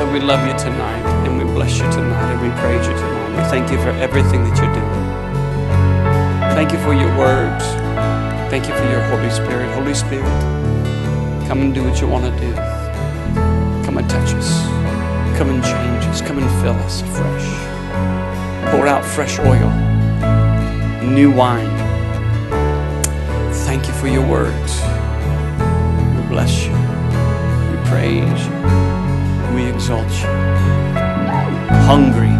Father, we love you tonight and we bless you tonight and we praise you tonight. We thank you for everything that you're doing. Thank you for your words. Thank you for your Holy Spirit. Holy Spirit, come and do what you want to do. Come and touch us. Come and change us. Come and fill us fresh. Pour out fresh oil, new wine. Thank you for your words. We bless you. We praise you exalt you. Hungry,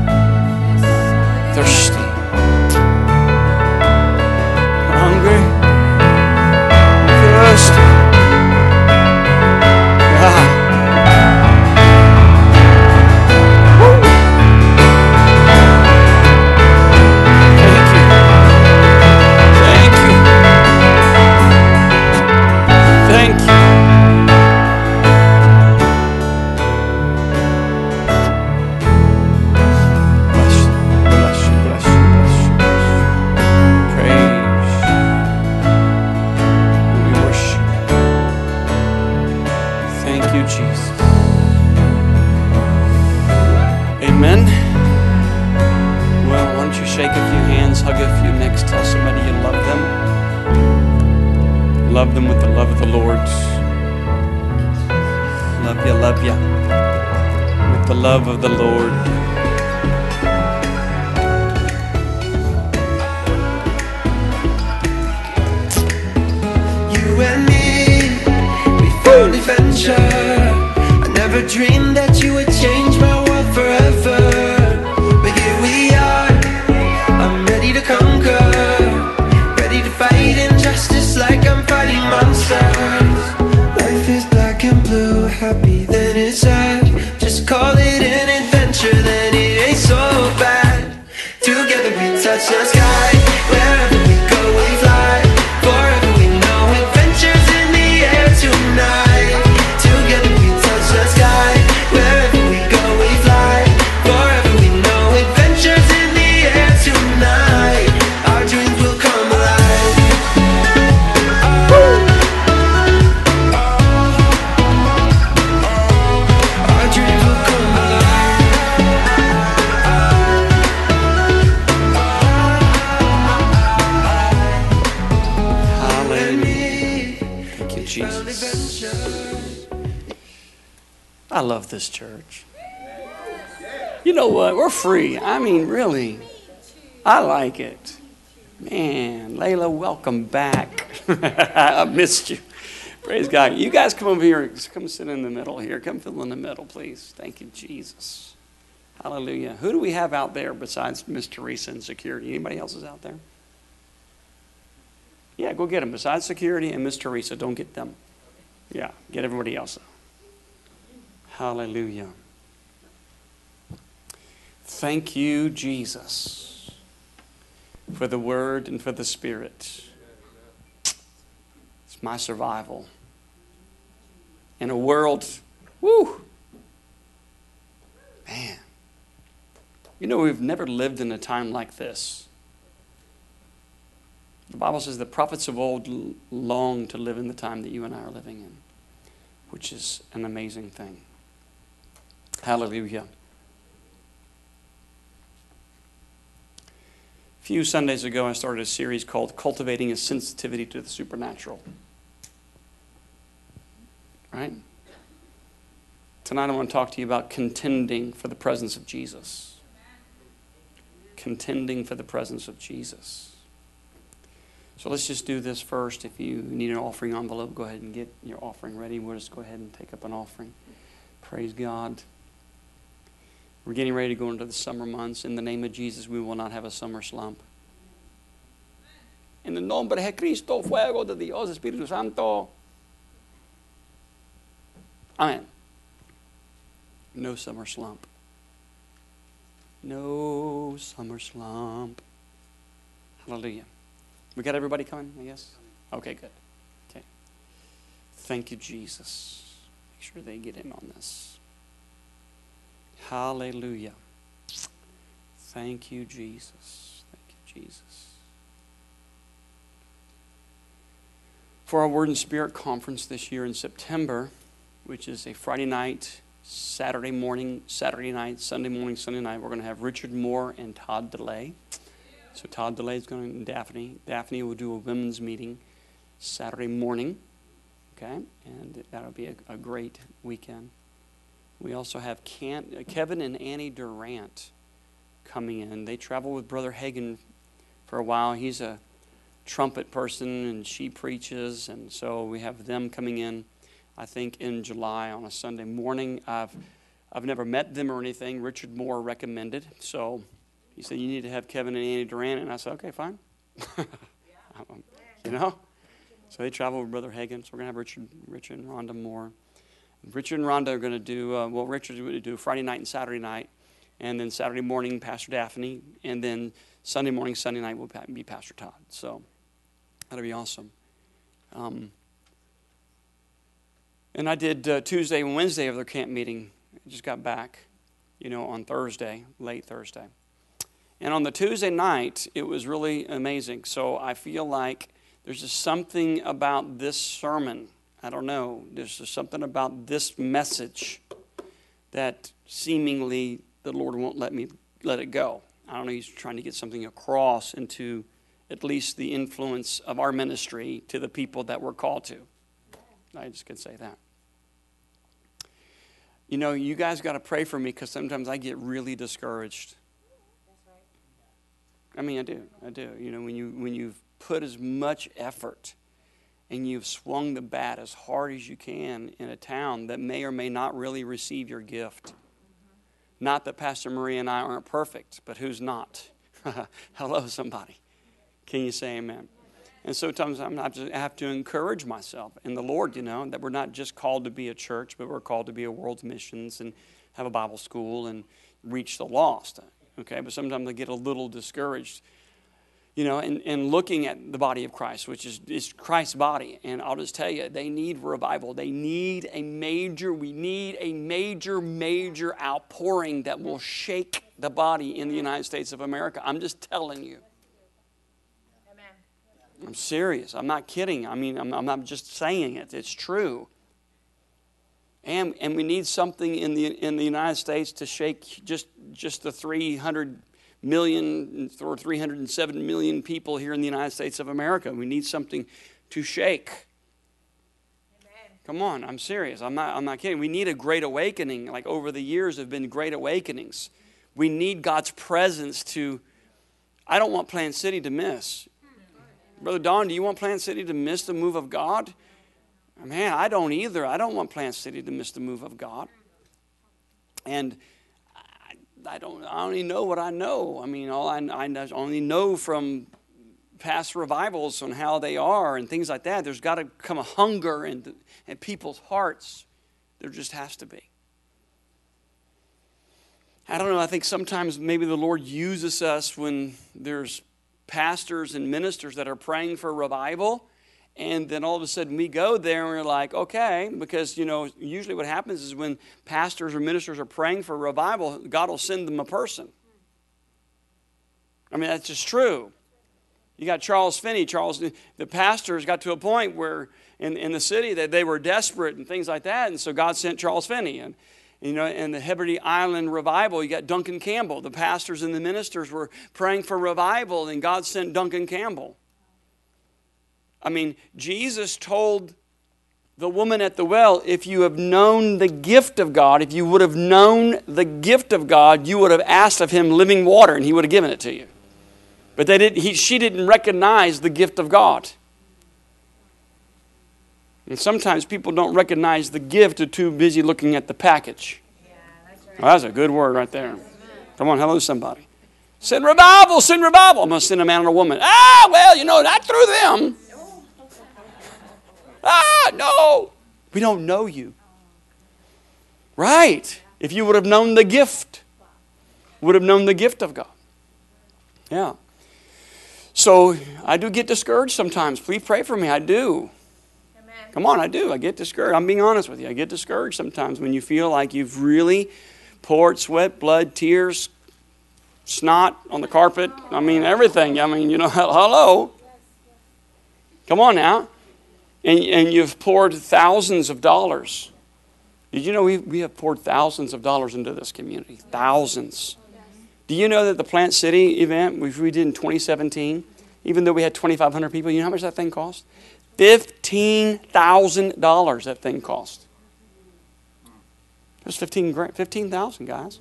thirsty. free. I mean, really, I like it. Man, Layla, welcome back. I missed you. Praise God. You guys come over here. Come sit in the middle here. Come fill in the middle, please. Thank you, Jesus. Hallelujah. Who do we have out there besides Miss Teresa and security? Anybody else is out there? Yeah, go get them. Besides security and Miss Teresa, don't get them. Yeah, get everybody else. Hallelujah. Thank you, Jesus, for the Word and for the Spirit. It's my survival. In a world, whoo, man. You know, we've never lived in a time like this. The Bible says the prophets of old long to live in the time that you and I are living in, which is an amazing thing. Hallelujah. Few Sundays ago, I started a series called Cultivating a Sensitivity to the Supernatural. Right? Tonight, I want to talk to you about contending for the presence of Jesus. Contending for the presence of Jesus. So let's just do this first. If you need an offering envelope, go ahead and get your offering ready. We'll just go ahead and take up an offering. Praise God. We're getting ready to go into the summer months. In the name of Jesus, we will not have a summer slump. En el nombre de Cristo, fuego de Dios, Espíritu Santo. Amen. No summer slump. No summer slump. Hallelujah. We got everybody coming, I guess? Okay, good. Okay. Thank you, Jesus. Make sure they get in on this. Hallelujah. Thank you, Jesus. Thank you, Jesus. For our Word and Spirit conference this year in September, which is a Friday night, Saturday morning, Saturday night, Sunday morning, Sunday night, we're going to have Richard Moore and Todd DeLay. So Todd DeLay is going to, Daphne. Daphne will do a women's meeting Saturday morning. Okay? And that'll be a, a great weekend. We also have Kevin and Annie Durant coming in. They travel with Brother Hagin for a while. He's a trumpet person and she preaches, and so we have them coming in. I think in July on a Sunday morning. I've I've never met them or anything. Richard Moore recommended, so he said you need to have Kevin and Annie Durant, and I said okay, fine. you know, so they travel with Brother Hagin. So we're gonna have Richard, Richard and Rhonda Moore. Richard and Rhonda are going to do, uh, well, Richard's going to do Friday night and Saturday night, and then Saturday morning, Pastor Daphne, and then Sunday morning, Sunday night will be Pastor Todd. So that'll be awesome. Um, and I did uh, Tuesday and Wednesday of their camp meeting. I just got back, you know, on Thursday, late Thursday. And on the Tuesday night, it was really amazing. So I feel like there's just something about this sermon I don't know. There's just something about this message that seemingly the Lord won't let me let it go. I don't know. He's trying to get something across into at least the influence of our ministry to the people that we're called to. I just can say that. You know, you guys got to pray for me because sometimes I get really discouraged. I mean, I do. I do. You know, when you when you've put as much effort and you've swung the bat as hard as you can in a town that may or may not really receive your gift. Mm-hmm. Not that Pastor Marie and I aren't perfect, but who's not? Hello, somebody. Can you say amen? And sometimes I'm not, I have to encourage myself in the Lord, you know, that we're not just called to be a church, but we're called to be a world's missions and have a Bible school and reach the lost. Okay, but sometimes I get a little discouraged you know, and, and looking at the body of Christ, which is, is Christ's body. And I'll just tell you, they need revival. They need a major, we need a major, major outpouring that will shake the body in the United States of America. I'm just telling you. Amen. I'm serious. I'm not kidding. I mean, I'm, I'm not just saying it, it's true. And, and we need something in the, in the United States to shake just, just the 300 million or 307 million people here in the United States of America. We need something to shake. Amen. Come on, I'm serious. I'm not, I'm not kidding. We need a great awakening. Like over the years, have been great awakenings. We need God's presence to I don't want Plant City to miss. Brother Don, do you want Plant City to miss the move of God? Man, I don't either. I don't want Plant City to miss the move of God. And I, don't. I only know what I know. I mean, all I, I only know from past revivals on how they are and things like that. There's got to come a hunger in, in people's hearts. There just has to be. I don't know. I think sometimes maybe the Lord uses us when there's pastors and ministers that are praying for revival and then all of a sudden we go there and we're like, okay, because you know, usually what happens is when pastors or ministers are praying for revival, God will send them a person. I mean, that's just true. You got Charles Finney. Charles, the pastors got to a point where in, in the city that they were desperate and things like that, and so God sent Charles Finney. And you know, in the Hebrides Island revival, you got Duncan Campbell. The pastors and the ministers were praying for revival, and God sent Duncan Campbell. I mean, Jesus told the woman at the well, if you have known the gift of God, if you would have known the gift of God, you would have asked of him living water and he would have given it to you. But they did, he, she didn't recognize the gift of God. And sometimes people don't recognize the gift, they're too busy looking at the package. Yeah, that's, right. well, that's a good word right there. Come on, hello, somebody. Send revival, send revival. I'm going to send a man and a woman. Ah, well, you know, not through them. Ah, no. We don't know you. Right. If you would have known the gift, would have known the gift of God. Yeah. So I do get discouraged sometimes. Please pray for me. I do. Amen. Come on, I do. I get discouraged. I'm being honest with you. I get discouraged sometimes when you feel like you've really poured sweat, blood, tears, snot on the carpet. I mean, everything. I mean, you know, hello. Come on now and, and you've poured thousands of dollars. Did you know we, we have poured thousands of dollars into this community? Thousands. Do you know that the Plant City event, which we did in 2017, even though we had 2,500 people, you know how much that thing cost? $15,000 that thing cost. It was 15 grand, 15,000 guys.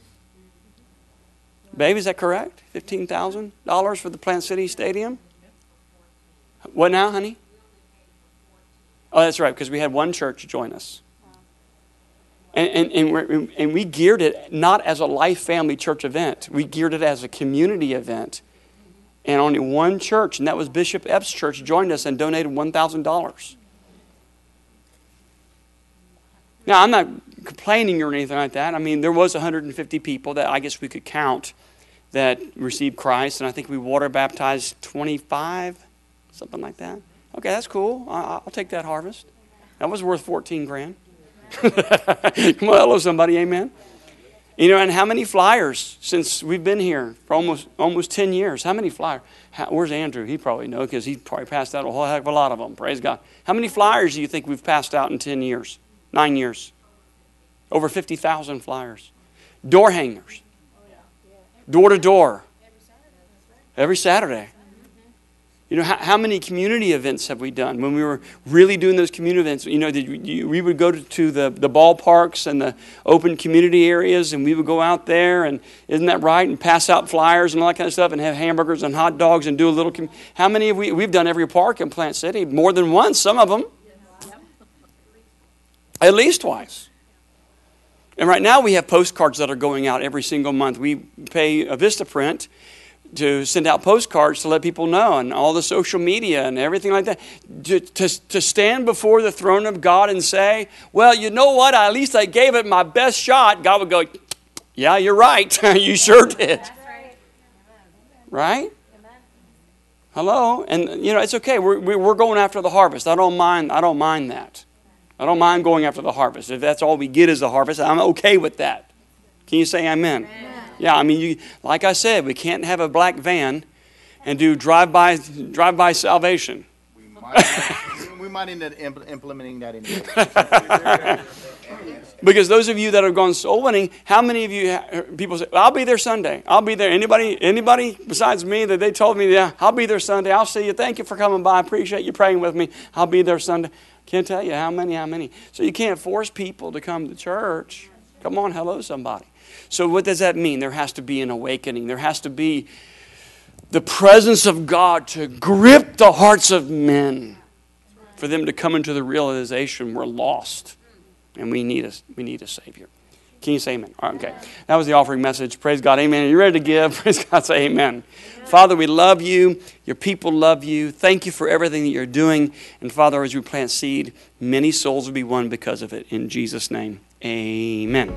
Baby, is that correct? $15,000 for the Plant City Stadium? What now, honey? Oh, that's right, because we had one church join us. And, and, and, and, we geared it not as a life family church event, we geared it as a community event. And only one church, and that was Bishop Epps' church, joined us and donated $1,000. Now, I'm not complaining or anything like that. I mean, there was 150 people that I guess we could count that received Christ, and I think we water baptized 25, something like that. Okay, that's cool. I'll take that harvest. That was worth 14 grand. Come on, hello, somebody. Amen. You know, and how many flyers since we've been here for almost almost 10 years? How many flyers? How, where's Andrew? He probably know because he probably passed out a whole heck of a lot of them. Praise God. How many flyers do you think we've passed out in 10 years? Nine years. Over 50,000 flyers. Door hangers. Door to door. Every Saturday. You know, how, how, many community events have we done? When we were really doing those community events, you know, you, we would go to, to, the, the ballparks and the open community areas, and we would go out there, and isn't that right? And pass out flyers and all that kind of stuff, and have hamburgers and hot dogs and do a little. Com- how many have we? We've done every park in Plant City, more than once, some of them. At least twice. And right now we have postcards that are going out every single month. We pay a Vistaprint to send out postcards to let people know and all the social media and everything like that. To, to, to stand before the throne of God and say, well, you know what? At least I gave it my best shot. God would go, yeah, you're right. you sure did. Right? Hello? And, you know, it's okay. We're, we're going after the harvest. I don't mind. I don't mind that. I don't mind going after the harvest. If that's all we get is the harvest, I'm okay with that. Can you say amen? amen. Yeah, I mean, you, like I said, we can't have a black van and do drive-by drive-by salvation. We might, we might end up implementing that in because those of you that have gone soul winning, how many of you people say, "I'll be there Sunday. I'll be there." Anybody, anybody besides me that they told me, "Yeah, I'll be there Sunday. I'll see you. Thank you for coming by. I appreciate you praying with me. I'll be there Sunday." Can't tell you how many, how many. So you can't force people to come to church. Come on, hello, somebody. So, what does that mean? There has to be an awakening. There has to be the presence of God to grip the hearts of men, for them to come into the realization we're lost and we need a, we need a Savior. Can you say amen? Okay. That was the offering message. Praise God. Amen. Are you ready to give? Praise God. Say amen. Father, we love you. Your people love you. Thank you for everything that you're doing. And Father, as we plant seed, many souls will be won because of it. In Jesus' name, amen.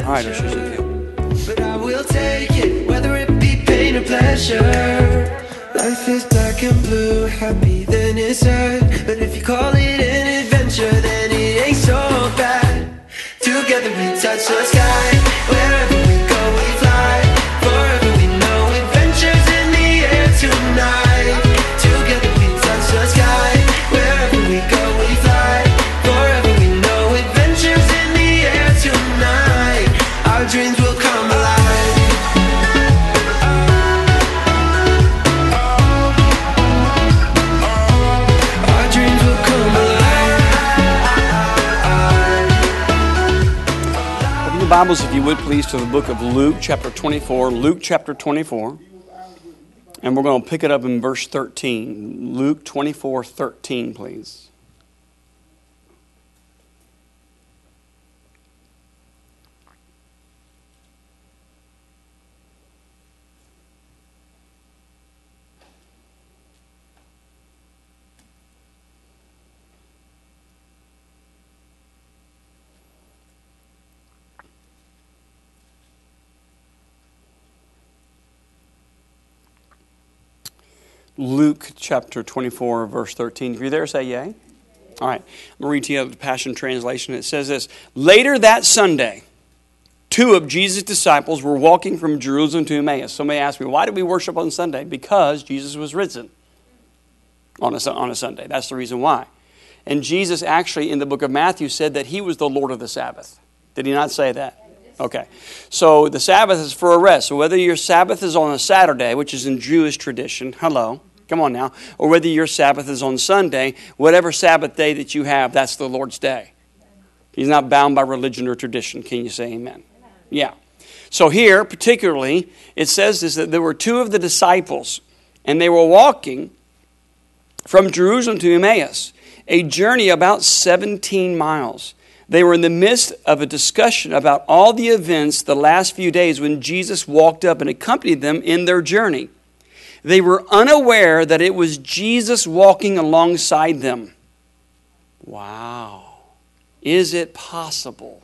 All right, if you. But I will take it, whether it be pain or pleasure. Life is black and blue, happy then it's sad. But if you call it an adventure, then it ain't so bad. Together we touch the sky, wherever we go we fly. Forever we know adventures in the air tonight. Your Bibles, if you would, please, to the book of Luke, chapter 24. Luke, chapter 24. And we're going to pick it up in verse 13. Luke 24, 13, please. Luke chapter 24, verse 13. If you're there, say yay. All right. I'm going to read to you the Passion Translation. It says this Later that Sunday, two of Jesus' disciples were walking from Jerusalem to Emmaus. Somebody asked me, why did we worship on Sunday? Because Jesus was risen on a, on a Sunday. That's the reason why. And Jesus actually, in the book of Matthew, said that he was the Lord of the Sabbath. Did he not say that? Okay. So the Sabbath is for a rest. So whether your Sabbath is on a Saturday, which is in Jewish tradition, hello, come on now, or whether your Sabbath is on Sunday, whatever Sabbath day that you have, that's the Lord's day. He's not bound by religion or tradition. Can you say amen? Yeah. So here, particularly, it says this that there were two of the disciples, and they were walking from Jerusalem to Emmaus, a journey about 17 miles. They were in the midst of a discussion about all the events the last few days when Jesus walked up and accompanied them in their journey. They were unaware that it was Jesus walking alongside them. Wow. Is it possible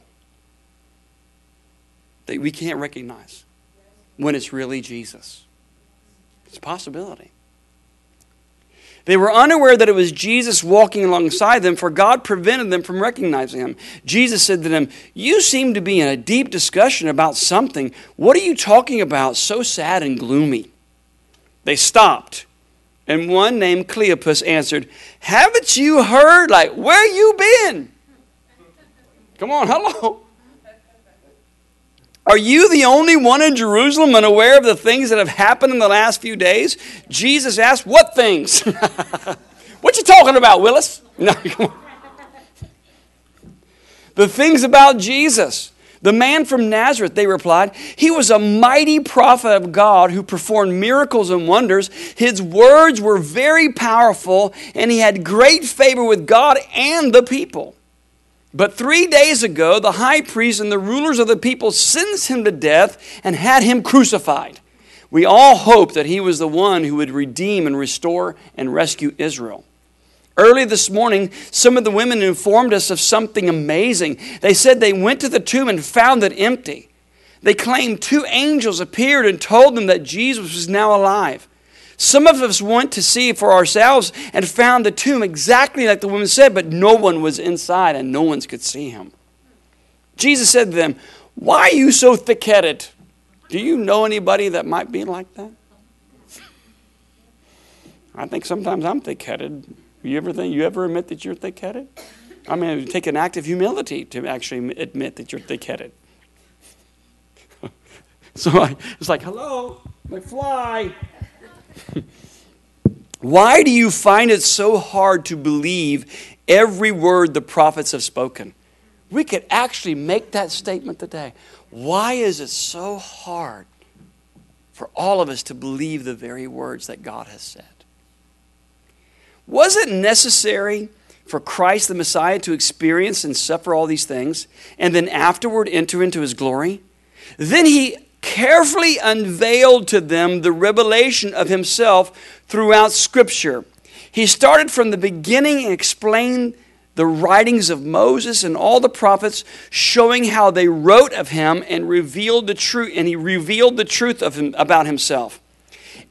that we can't recognize when it's really Jesus? It's a possibility. They were unaware that it was Jesus walking alongside them, for God prevented them from recognizing him. Jesus said to them, You seem to be in a deep discussion about something. What are you talking about so sad and gloomy? They stopped, and one named Cleopas answered, Haven't you heard? Like, where you been? Come on, hello. Are you the only one in Jerusalem unaware of the things that have happened in the last few days? Jesus asked, What things? what you talking about, Willis? No. The things about Jesus. The man from Nazareth, they replied, he was a mighty prophet of God who performed miracles and wonders. His words were very powerful, and he had great favor with God and the people. But three days ago, the high priest and the rulers of the people sentenced him to death and had him crucified. We all hoped that he was the one who would redeem and restore and rescue Israel. Early this morning, some of the women informed us of something amazing. They said they went to the tomb and found it empty. They claimed two angels appeared and told them that Jesus was now alive. Some of us went to see for ourselves and found the tomb exactly like the women said, but no one was inside and no one could see him. Jesus said to them, Why are you so thick headed? Do you know anybody that might be like that? I think sometimes I'm thick headed. You ever think you ever admit that you're thick headed? I mean, it would take an act of humility to actually admit that you're thick headed. so I, it's like, hello, McFly. Why do you find it so hard to believe every word the prophets have spoken? We could actually make that statement today. Why is it so hard for all of us to believe the very words that God has said. Was it necessary for Christ the Messiah to experience and suffer all these things and then afterward enter into his glory? Then he carefully unveiled to them the revelation of himself throughout Scripture. He started from the beginning and explained the writings of Moses and all the prophets, showing how they wrote of him and revealed the truth, and he revealed the truth of him about himself.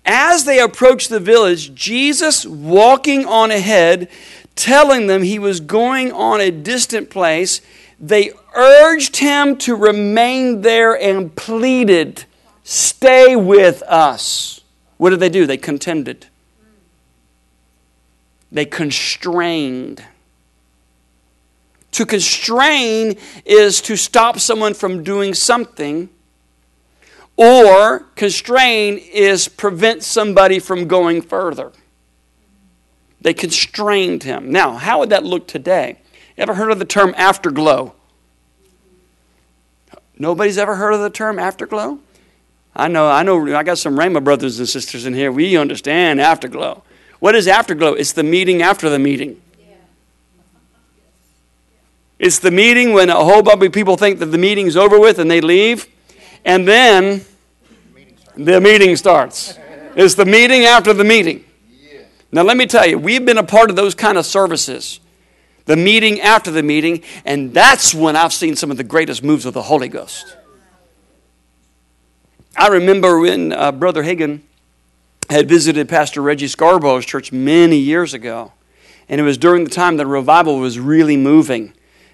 As they approached the village, Jesus walking on ahead, telling them he was going on a distant place, they urged him to remain there and pleaded, Stay with us. What did they do? They contended, they constrained. To constrain is to stop someone from doing something, or constrain is prevent somebody from going further. They constrained him. Now, how would that look today? Ever heard of the term afterglow? Nobody's ever heard of the term afterglow? I know, I know, I got some Rhema brothers and sisters in here. We understand afterglow. What is afterglow? It's the meeting after the meeting. It's the meeting when a whole bunch of people think that the meeting's over with and they leave. And then the meeting starts. It's the meeting after the meeting. Now, let me tell you, we've been a part of those kind of services. The meeting after the meeting, and that's when I've seen some of the greatest moves of the Holy Ghost. I remember when uh, Brother Hagin had visited Pastor Reggie Scarborough's church many years ago, and it was during the time that revival was really moving.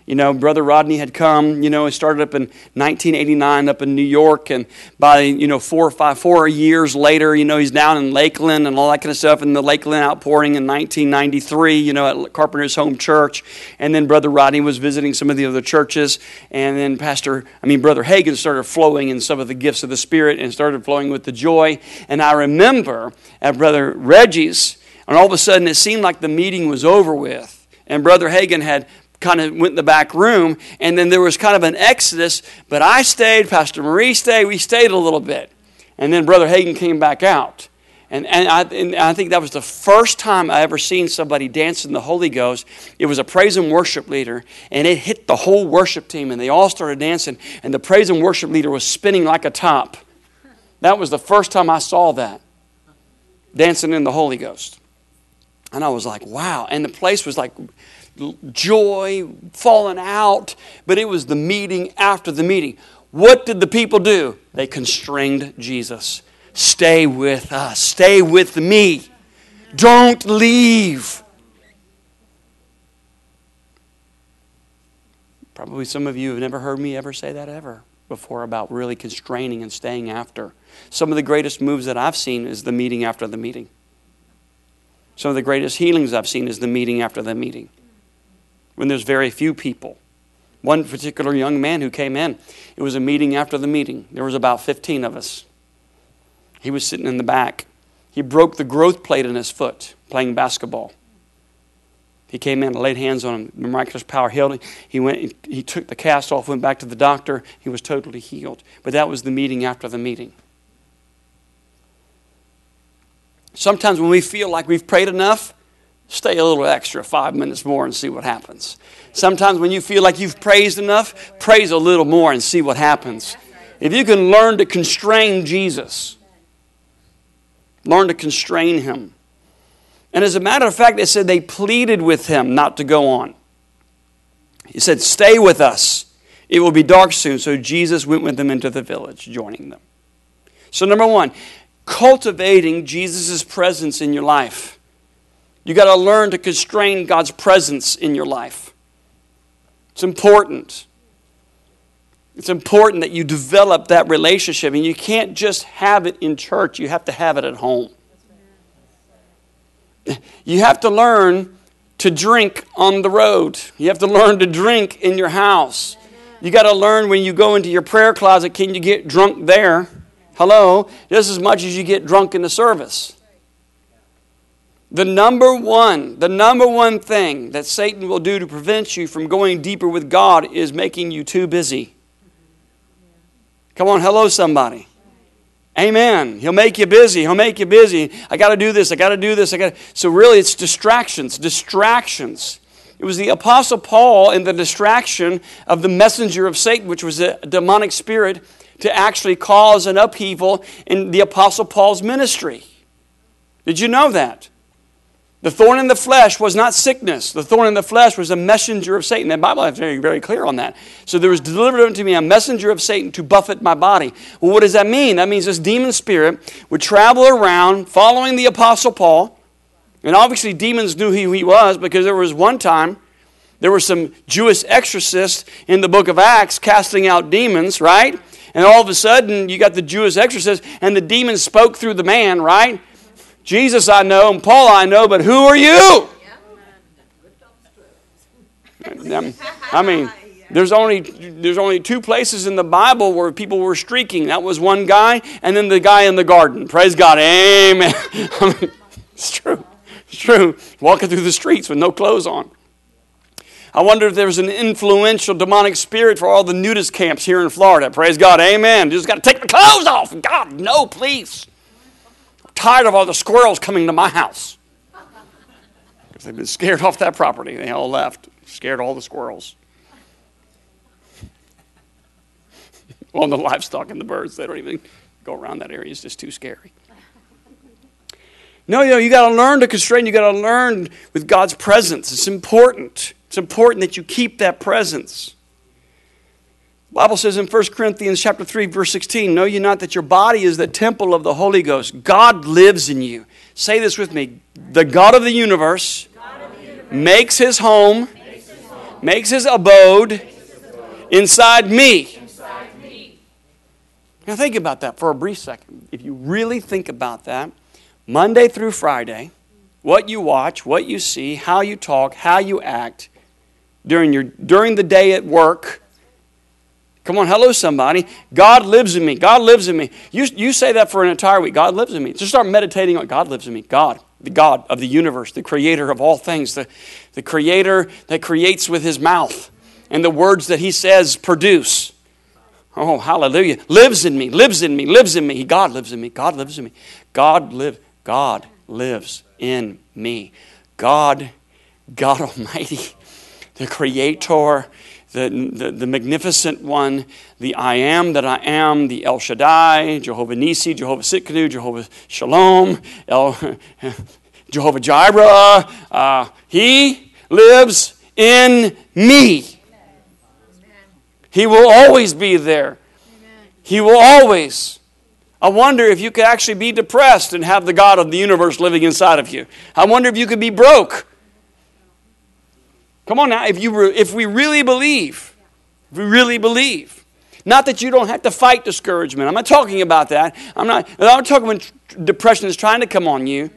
You know, Brother Rodney had come, you know, he started up in 1989 up in New York. And by, you know, four or five, four years later, you know, he's down in Lakeland and all that kind of stuff. And the Lakeland outpouring in 1993, you know, at Carpenter's Home Church. And then Brother Rodney was visiting some of the other churches. And then Pastor, I mean, Brother Hagin started flowing in some of the gifts of the Spirit and started flowing with the joy. And I remember at Brother Reggie's, and all of a sudden it seemed like the meeting was over with. And Brother Hagin had kind of went in the back room, and then there was kind of an exodus. But I stayed, Pastor Marie stayed, we stayed a little bit. And then Brother Hagin came back out. And, and, I, and I think that was the first time I ever seen somebody dance in the Holy Ghost. It was a praise and worship leader, and it hit the whole worship team, and they all started dancing, and the praise and worship leader was spinning like a top. That was the first time I saw that, dancing in the Holy Ghost. And I was like, wow. And the place was like joy, falling out, but it was the meeting after the meeting. What did the people do? They constrained Jesus. Stay with us, stay with me. Don't leave. Probably some of you have never heard me ever say that ever before about really constraining and staying after. Some of the greatest moves that I've seen is the meeting after the meeting. Some of the greatest healings I've seen is the meeting after the meeting when there's very few people. One particular young man who came in, it was a meeting after the meeting. There was about 15 of us. He was sitting in the back. He broke the growth plate in his foot playing basketball. He came in, laid hands on him. Miraculous power healed him. He went. He took the cast off, went back to the doctor. He was totally healed. But that was the meeting after the meeting. Sometimes when we feel like we've prayed enough, stay a little extra, five minutes more, and see what happens. Sometimes when you feel like you've praised enough, praise a little more and see what happens. If you can learn to constrain Jesus, learn to constrain him. And as a matter of fact, it said they pleaded with him not to go on. He said, Stay with us. It will be dark soon. So Jesus went with them into the village, joining them. So, number one, cultivating Jesus' presence in your life. You got to learn to constrain God's presence in your life. It's important. It's important that you develop that relationship, and you can't just have it in church, you have to have it at home. You have to learn to drink on the road, you have to learn to drink in your house. You got to learn when you go into your prayer closet, can you get drunk there? Hello? Just as much as you get drunk in the service. The number one, the number one thing that Satan will do to prevent you from going deeper with God is making you too busy. Come on, hello, somebody. Amen. He'll make you busy. He'll make you busy. I got to do this. I got to do this. I got So really it's distractions, distractions. It was the apostle Paul in the distraction of the messenger of Satan, which was a demonic spirit to actually cause an upheaval in the apostle Paul's ministry. Did you know that? The thorn in the flesh was not sickness. The thorn in the flesh was a messenger of Satan. The Bible is very, very clear on that. So there was delivered unto me a messenger of Satan to buffet my body. Well, what does that mean? That means this demon spirit would travel around following the Apostle Paul. And obviously, demons knew who he was because there was one time there were some Jewish exorcists in the book of Acts casting out demons, right? And all of a sudden, you got the Jewish exorcist, and the demons spoke through the man, right? Jesus I know and Paul I know, but who are you? I mean, there's only there's only two places in the Bible where people were streaking. That was one guy, and then the guy in the garden. Praise God, Amen. I mean, it's true, it's true. Walking through the streets with no clothes on. I wonder if there's an influential demonic spirit for all the nudist camps here in Florida. Praise God, Amen. Just got to take the clothes off. God, no, please tired of all the squirrels coming to my house. Because they've been scared off that property. They all left, scared all the squirrels. well, the livestock and the birds, they don't even go around that area. It's just too scary. No, you know, you got to learn to constrain. You got to learn with God's presence. It's important. It's important that you keep that presence. Bible says in 1 Corinthians chapter 3 verse 16, know you not that your body is the temple of the Holy Ghost. God lives in you. Say this with me. The God of the universe, of the universe makes, his home, makes his home, makes his abode, makes his abode inside, me. inside me. Now think about that for a brief second. If you really think about that, Monday through Friday, what you watch, what you see, how you talk, how you act during your during the day at work, Come on, hello, somebody. God lives in me. God lives in me. You, you say that for an entire week. God lives in me. Just start meditating on God lives in me. God, the God of the universe, the creator of all things, the, the creator that creates with his mouth, and the words that he says produce. Oh, hallelujah. Lives in me, lives in me, lives in me. God lives in me. God lives in me. God live. God lives in me. God, God Almighty, the creator the, the, the, magnificent one, the I am that I am, the El Shaddai, Jehovah Nisi, Jehovah Tsidkenu, Jehovah Shalom, El, Jehovah Jireh. Uh, he lives in me. He will always be there. He will always. I wonder if you could actually be depressed and have the God of the universe living inside of you. I wonder if you could be broke Come on now, if, you re, if we really believe, if we really believe, not that you don't have to fight discouragement. I'm not talking about that. I'm not, I'm not talking when depression is trying to come on you.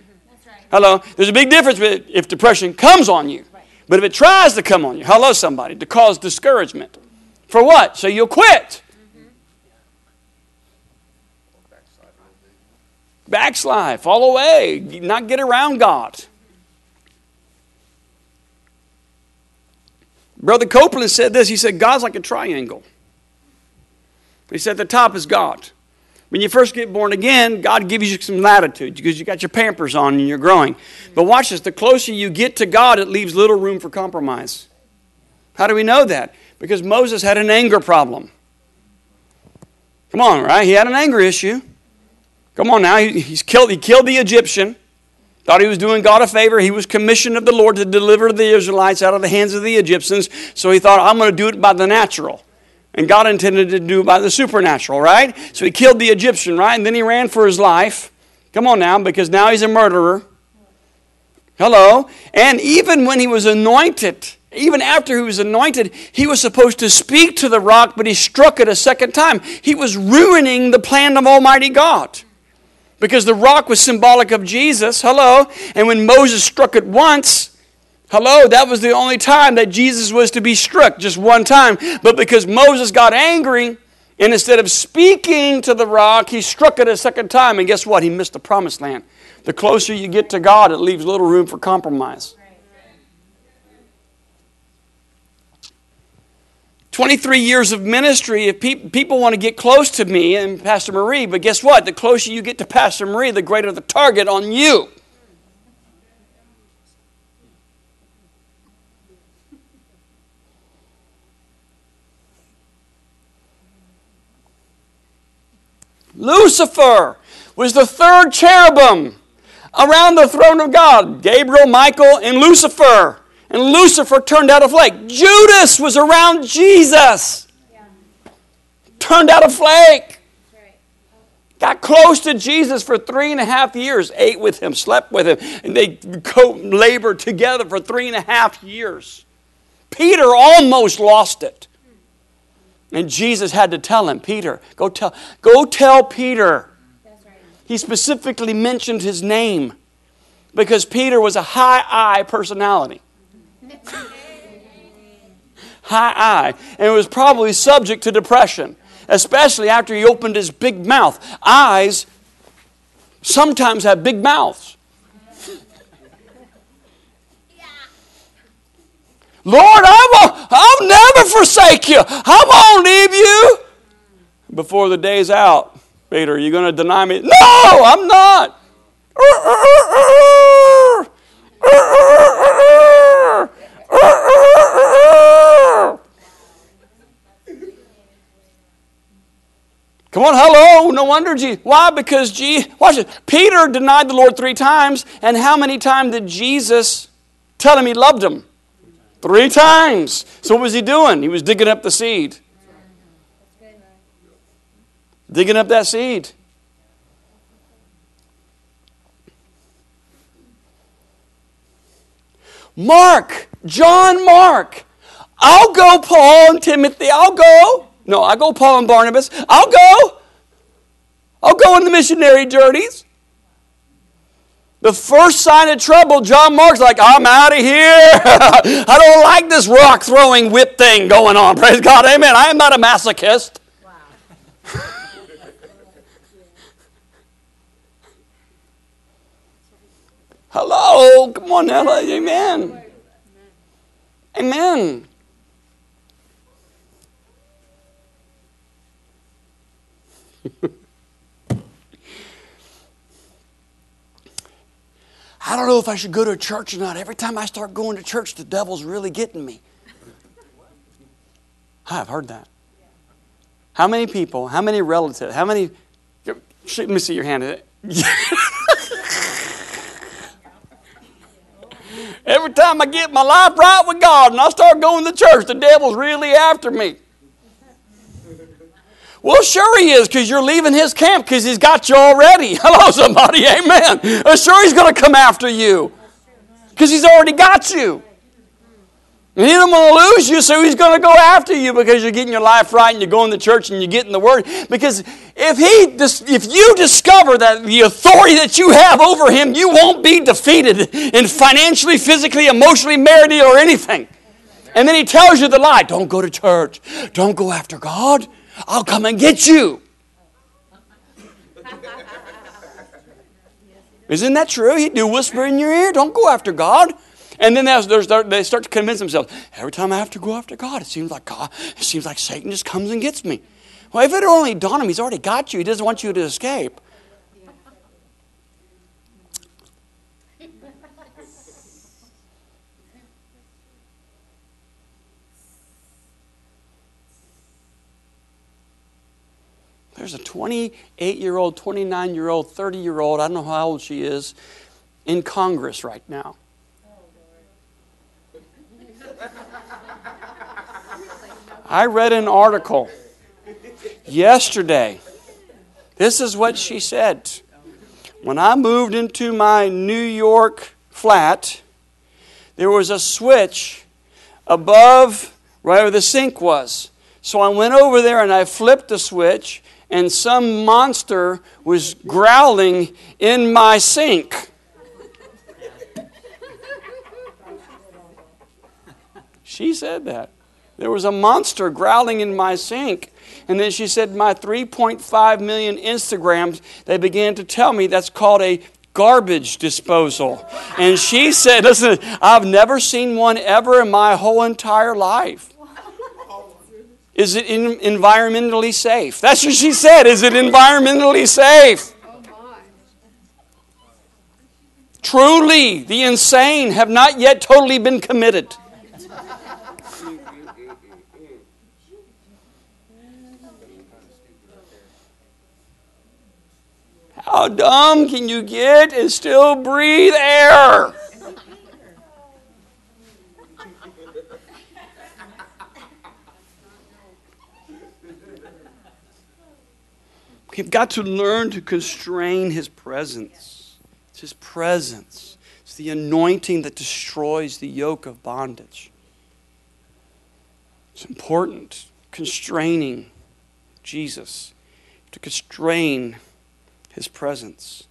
Hello? There's a big difference if depression comes on you. But if it tries to come on you, hello, somebody, to cause discouragement. For what? So you'll quit. Backslide, fall away, not get around God. Brother Copeland said this. He said, God's like a triangle. He said, the top is God. When you first get born again, God gives you some latitude because you got your pampers on and you're growing. But watch this the closer you get to God, it leaves little room for compromise. How do we know that? Because Moses had an anger problem. Come on, right? He had an anger issue. Come on now. He, he's killed, he killed the Egyptian. Thought he was doing God a favor. He was commissioned of the Lord to deliver the Israelites out of the hands of the Egyptians. So he thought, I'm going to do it by the natural. And God intended to do it by the supernatural, right? So he killed the Egyptian, right? And then he ran for his life. Come on now, because now he's a murderer. Hello. And even when he was anointed, even after he was anointed, he was supposed to speak to the rock, but he struck it a second time. He was ruining the plan of Almighty God because the rock was symbolic of Jesus. Hello. And when Moses struck it once, hello, that was the only time that Jesus was to be struck, just one time. But because Moses got angry, and instead of speaking to the rock, he struck it a second time. And guess what? He missed the promised land. The closer you get to God, it leaves little room for compromise. 23 years of ministry, if pe- people want to get close to me and Pastor Marie, but guess what? The closer you get to Pastor Marie, the greater the target on you. Lucifer was the third cherubim around the throne of God Gabriel, Michael, and Lucifer. And Lucifer turned out a flake. Judas was around Jesus, turned out a flake. Got close to Jesus for three and a half years, ate with him, slept with him, and they co labored together for three and a half years. Peter almost lost it. And Jesus had to tell him, Peter, go tell, go tell Peter. He specifically mentioned his name because Peter was a high I personality. high I. And it was probably subject to depression, especially after he opened his big mouth. Eyes sometimes have big mouths. Lord, I will, I'll never forsake you. I won't leave you. Before the day's out, Peter, are you going to deny me? No, I'm not. Come on, hello. No wonder G. Why? Because G. Watch it. Peter denied the Lord three times, and how many times did Jesus tell him he loved him? Three times. So what was he doing? He was digging up the seed. Digging up that seed. Mark, John Mark. I'll go, Paul and Timothy. I'll go. No, I go, Paul and Barnabas. I'll go. I'll go in the missionary journeys. The first sign of trouble, John Mark's like, I'm out of here. I don't like this rock throwing whip thing going on. Praise God. Amen. I am not a masochist. Wow. Hello. Come on now. Amen. Amen. I don't know if I should go to a church or not. Every time I start going to church, the devil's really getting me. I've heard that. How many people, how many relatives, how many, let me see your hand. Every time I get my life right with God and I start going to church, the devil's really after me. Well, sure he is because you're leaving his camp because he's got you already. Hello, somebody. Amen. Uh, sure he's going to come after you because he's already got you. And he don't want to lose you, so he's going to go after you because you're getting your life right and you're going to church and you're getting the word. Because if he, if you discover that the authority that you have over him, you won't be defeated in financially, physically, emotionally, maritally, or anything. And then he tells you the lie: don't go to church, don't go after God. I'll come and get you. Isn't that true? He'd do whisper in your ear, don't go after God. And then they start to convince themselves, every time I have to go after God, it seems like God, it seems like Satan just comes and gets me. Well, if it only dawned him, he's already got you. He doesn't want you to escape. There's a 28 year old, 29 year old, 30 year old, I don't know how old she is, in Congress right now. I read an article yesterday. This is what she said. When I moved into my New York flat, there was a switch above right where the sink was. So I went over there and I flipped the switch, and some monster was growling in my sink. She said that. There was a monster growling in my sink. And then she said, My 3.5 million Instagrams, they began to tell me that's called a garbage disposal. And she said, Listen, I've never seen one ever in my whole entire life. Is it in, environmentally safe? That's what she said. Is it environmentally safe? Truly, the insane have not yet totally been committed. How dumb can you get and still breathe air? We've got to learn to constrain His presence. It's His presence, it's the anointing that destroys the yoke of bondage. It's important. Constraining Jesus, to constrain His presence.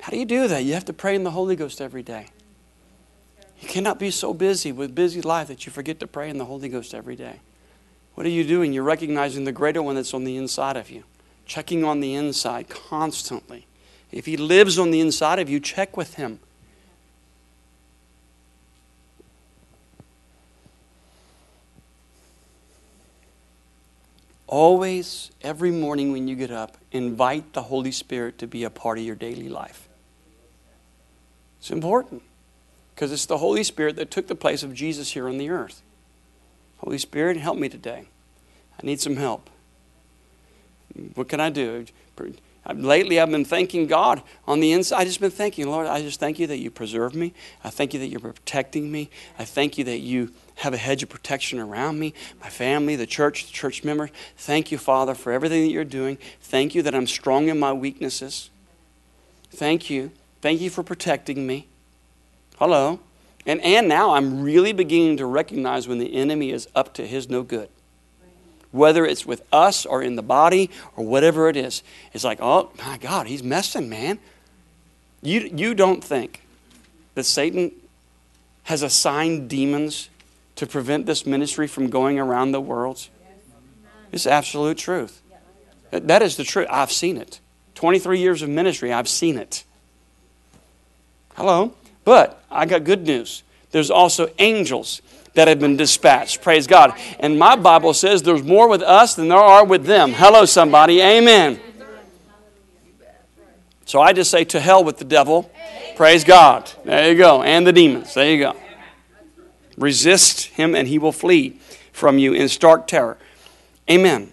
How do you do that? You have to pray in the Holy Ghost every day. You cannot be so busy with busy life that you forget to pray in the Holy Ghost every day. What are you doing? You're recognizing the greater one that's on the inside of you checking on the inside constantly. If He lives on the inside of you, check with Him. Always, every morning when you get up, invite the Holy Spirit to be a part of your daily life. It's important because it's the Holy Spirit that took the place of Jesus here on the earth. Holy Spirit, help me today. I need some help. What can I do? Lately, I've been thanking God on the inside. I've just been thanking, Lord, I just thank you that you preserve me. I thank you that you're protecting me. I thank you that you have a hedge of protection around me, my family, the church, the church members. Thank you, Father, for everything that you're doing. Thank you that I'm strong in my weaknesses. Thank you. Thank you for protecting me. Hello. And, and now I'm really beginning to recognize when the enemy is up to his no good whether it's with us or in the body or whatever it is. It's like, oh my God, he's messing, man. You, you don't think that Satan has assigned demons to prevent this ministry from going around the world? It's absolute truth. That is the truth. I've seen it. 23 years of ministry, I've seen it. Hello? But I got good news. There's also angels that have been dispatched. Praise God. And my Bible says there's more with us than there are with them. Hello, somebody. Amen. So I just say to hell with the devil. Praise God. There you go. And the demons. There you go. Resist him and he will flee from you in stark terror. Amen.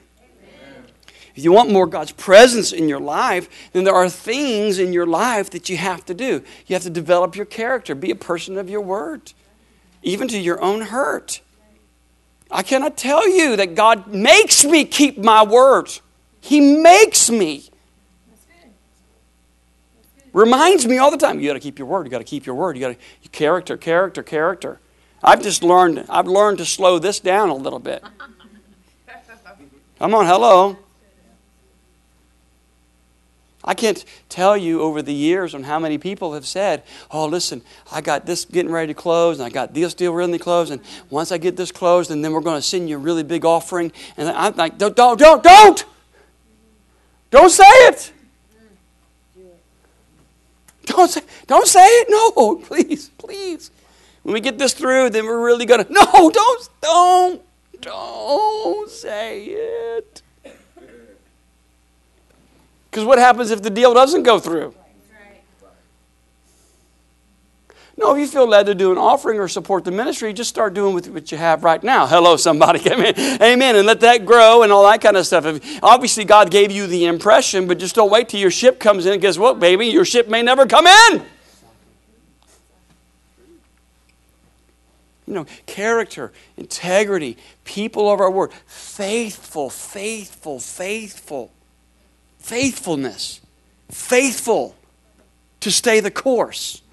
If you want more God's presence in your life, then there are things in your life that you have to do. You have to develop your character, be a person of your word even to your own hurt. I cannot tell you that God makes me keep my word. He makes me. Reminds me all the time, you got to keep your word, you got to keep your word, you got to character, character, character. I've just learned I've learned to slow this down a little bit. Come on, hello. I can't tell you over the years on how many people have said, Oh, listen, I got this getting ready to close, and I got this deal really closed, and once I get this closed, and then we're going to send you a really big offering. And I'm like, Don't, don't, don't, don't! Don't say it! Don't say, don't say it. No, please, please. When we get this through, then we're really going to. No, don't, don't, don't say it. Because what happens if the deal doesn't go through? No, if you feel led to do an offering or support the ministry, just start doing with what you have right now. Hello, somebody. Amen. Amen. And let that grow and all that kind of stuff. Obviously, God gave you the impression, but just don't wait till your ship comes in. Guess what, baby? Your ship may never come in. You know, character, integrity, people of our word, faithful, faithful, faithful. Faithfulness. Faithful to stay the course.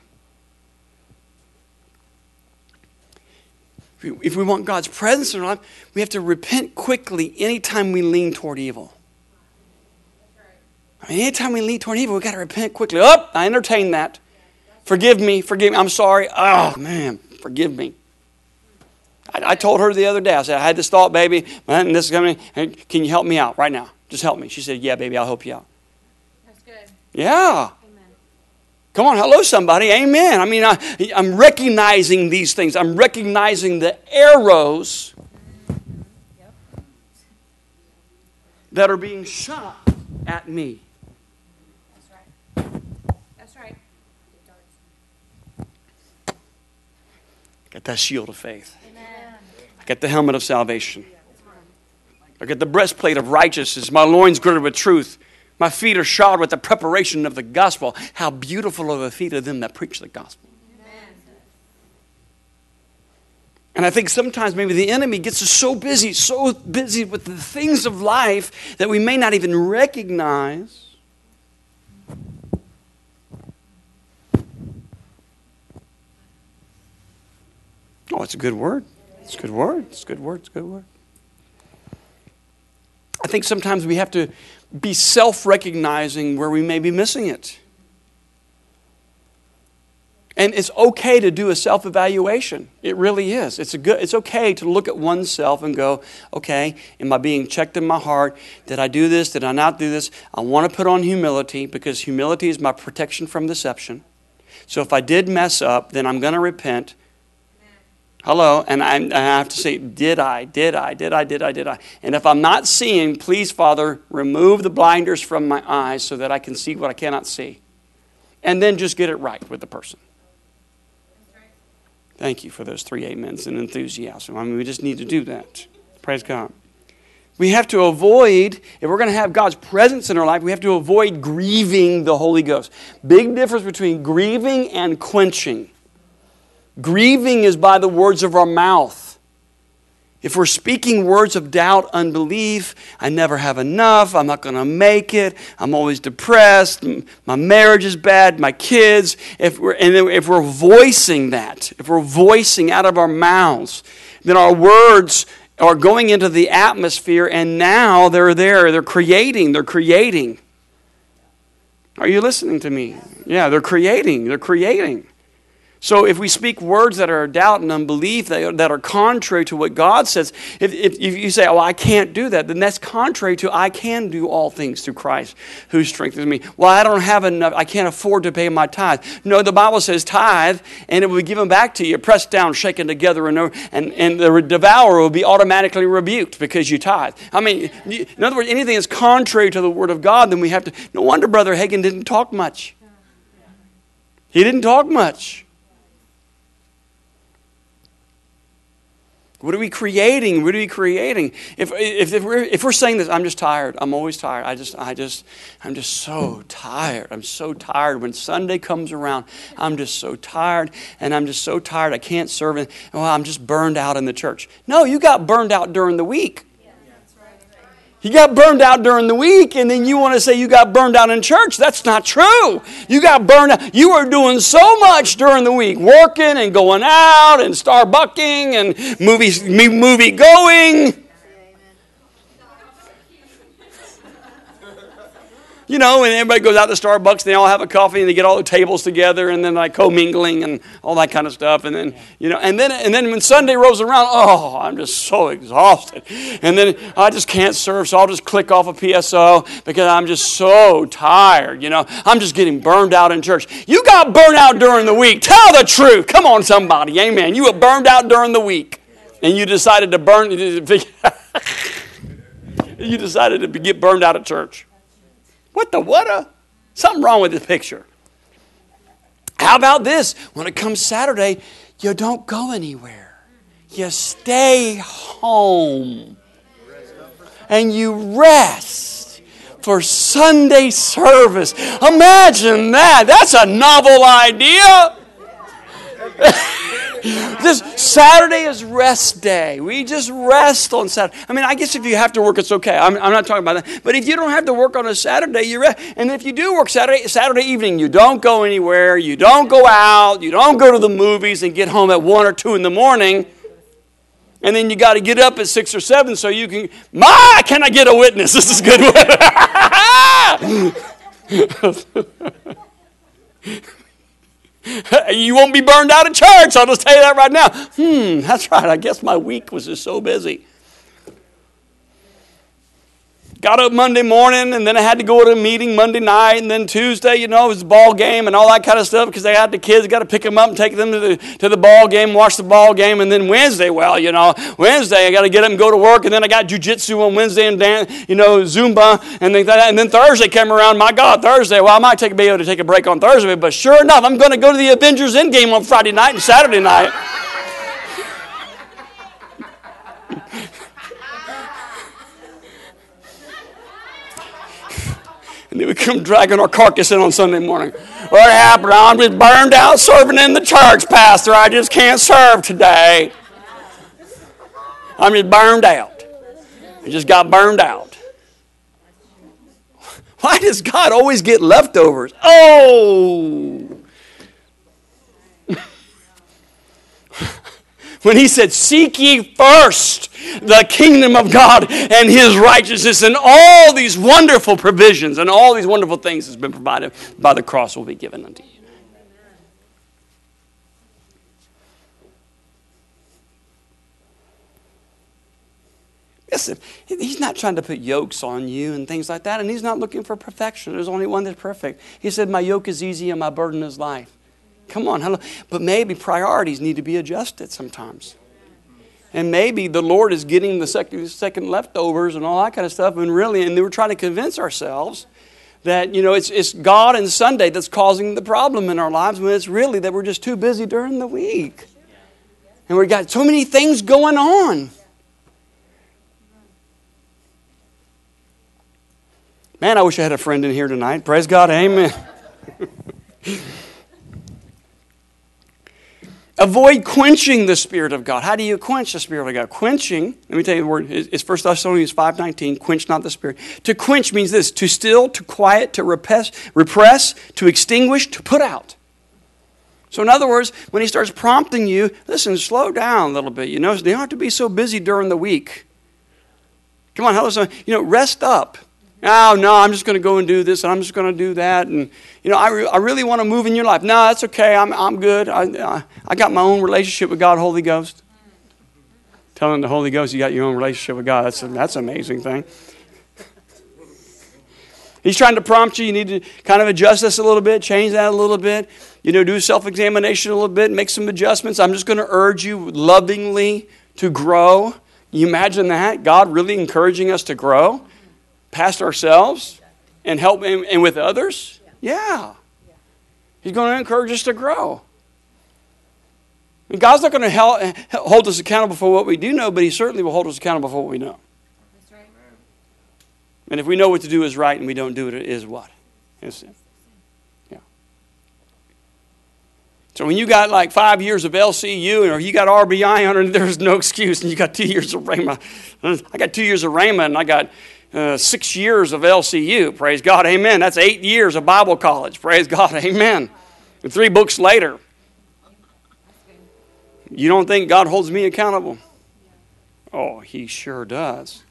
If we want God's presence in our life, we have to repent quickly anytime we lean toward evil. I mean, anytime we lean toward evil, we've got to repent quickly. Oh, I entertain that. Forgive me, forgive me. I'm sorry. Oh, man, forgive me. I, I told her the other day, I said, I had this thought, baby, and this is coming. Can you help me out right now? Just help me. She said, Yeah, baby, I'll help you out. That's good. Yeah. Amen. Come on, hello, somebody. Amen. I mean, I, I'm recognizing these things. I'm recognizing the arrows that are being shot at me. That's right. That's right. Got that shield of faith. I got the helmet of salvation. I got the breastplate of righteousness. My loins girded with truth. My feet are shod with the preparation of the gospel. How beautiful are the feet of them that preach the gospel. And I think sometimes maybe the enemy gets us so busy, so busy with the things of life that we may not even recognize. Oh, it's a good word. It's a good word. It's a good word. It's a good word. Think sometimes we have to be self recognizing where we may be missing it. And it's okay to do a self evaluation. It really is. It's, a good, it's okay to look at oneself and go, okay, am I being checked in my heart? Did I do this? Did I not do this? I want to put on humility because humility is my protection from deception. So if I did mess up, then I'm going to repent. Hello, and I, I have to say, did I? Did I? Did I? Did I? Did I? And if I'm not seeing, please, Father, remove the blinders from my eyes so that I can see what I cannot see. And then just get it right with the person. Thank you for those three amens and enthusiasm. I mean, we just need to do that. Praise God. We have to avoid, if we're going to have God's presence in our life, we have to avoid grieving the Holy Ghost. Big difference between grieving and quenching. Grieving is by the words of our mouth. If we're speaking words of doubt, unbelief, I never have enough, I'm not going to make it, I'm always depressed, my marriage is bad, my kids, if we're, and if we're voicing that, if we're voicing out of our mouths, then our words are going into the atmosphere and now they're there, they're creating, they're creating. Are you listening to me? Yeah, they're creating, they're creating. So if we speak words that are doubt and unbelief, that, that are contrary to what God says, if, if, if, you say, oh, I can't do that, then that's contrary to I can do all things through Christ who strengthens me. Well, I don't have enough, I can't afford to pay my tithe. No, the Bible says tithe, and it will be given back to you, pressed down, shaken together, and, and, and the devourer will be automatically rebuked because you tithe. I mean, in other words, anything that's contrary to the Word of God, then we have to. No wonder Brother Hagin didn't talk much. He didn't talk much. What are we creating? What are we creating? If, if, if, we're, if we're saying this, I'm just tired. I'm always tired. I just, I just, I'm just so tired. I'm so tired. When Sunday comes around, I'm just so tired, and I'm just so tired. I can't serve, and well, I'm just burned out in the church. No, you got burned out during the week. You got burned out during the week, and then you want to say you got burned out in church. That's not true. You got burned out. You were doing so much during the week, working and going out and starbucking and movie, movie going. You know, and everybody goes out to Starbucks and they all have a coffee and they get all the tables together and then like commingling and all that kind of stuff. And then, you know, and then and then when Sunday rolls around, oh, I'm just so exhausted. And then I just can't serve, so I'll just click off a PSO because I'm just so tired. You know, I'm just getting burned out in church. You got burned out during the week. Tell the truth. Come on, somebody. Amen. You were burned out during the week. And you decided to burn you decided to get burned out of church. What the what a? Something wrong with this picture. How about this? When it comes Saturday, you don't go anywhere. You stay home. And you rest for Sunday service. Imagine that. That's a novel idea. this Saturday is rest day. We just rest on Saturday. I mean, I guess if you have to work, it's okay. I'm, I'm not talking about that. But if you don't have to work on a Saturday, you rest. And if you do work Saturday, Saturday evening, you don't go anywhere. You don't go out. You don't go to the movies and get home at one or two in the morning. And then you got to get up at six or seven so you can. My, can I get a witness? This is good. you won't be burned out of church. I'll just tell you that right now. Hmm, that's right. I guess my week was just so busy. Got up Monday morning, and then I had to go to a meeting Monday night, and then Tuesday, you know, it was a ball game and all that kind of stuff because they had the kids, got to pick them up and take them to the to the ball game, watch the ball game, and then Wednesday, well, you know, Wednesday I got to get up and go to work, and then I got jujitsu on Wednesday and dan- you know Zumba, and then and then Thursday came around. My God, Thursday. Well, I might take be able to take a break on Thursday, but sure enough, I'm going to go to the Avengers Endgame on Friday night and Saturday night. And then we come dragging our carcass in on Sunday morning. What happened? I'm just burned out serving in the church, Pastor. I just can't serve today. I'm just burned out. I just got burned out. Why does God always get leftovers? Oh! When he said, Seek ye first the kingdom of God and his righteousness, and all these wonderful provisions and all these wonderful things that's been provided by the cross will be given unto you. Listen, he's not trying to put yokes on you and things like that, and he's not looking for perfection. There's only one that's perfect. He said, My yoke is easy and my burden is light. Come on, hello. But maybe priorities need to be adjusted sometimes. And maybe the Lord is getting the second, second leftovers and all that kind of stuff. And really, and we're trying to convince ourselves that, you know, it's, it's God and Sunday that's causing the problem in our lives when it's really that we're just too busy during the week. And we've got so many things going on. Man, I wish I had a friend in here tonight. Praise God. Amen. Avoid quenching the Spirit of God. How do you quench the Spirit of God? Quenching, let me tell you the word, it's 1 Thessalonians 5.19, quench not the Spirit. To quench means this, to still, to quiet, to repress, repress, to extinguish, to put out. So in other words, when he starts prompting you, listen, slow down a little bit. You know, you don't have to be so busy during the week. Come on, hello, you know, rest up. Oh, no, I'm just going to go and do this, and I'm just going to do that. And, you know, I, re- I really want to move in your life. No, that's okay. I'm, I'm good. I, I, I got my own relationship with God, Holy Ghost. Telling the Holy Ghost you got your own relationship with God. That's, a, that's an amazing thing. He's trying to prompt you. You need to kind of adjust this a little bit, change that a little bit. You know, do self examination a little bit, make some adjustments. I'm just going to urge you lovingly to grow. You imagine that? God really encouraging us to grow? Past ourselves and help him and with others? Yeah. He's going to encourage us to grow. And God's not going to help, hold us accountable for what we do know, but He certainly will hold us accountable for what we know. And if we know what to do is right and we don't do it, it is what? It's sin. Yeah. So when you got like five years of LCU or you got RBI under, there's no excuse. And you got two years of Rhema. I got two years of Rhema and I got uh, six years of LCU. Praise God. Amen. That's eight years of Bible college. Praise God. Amen. And three books later. You don't think God holds me accountable? Oh, He sure does.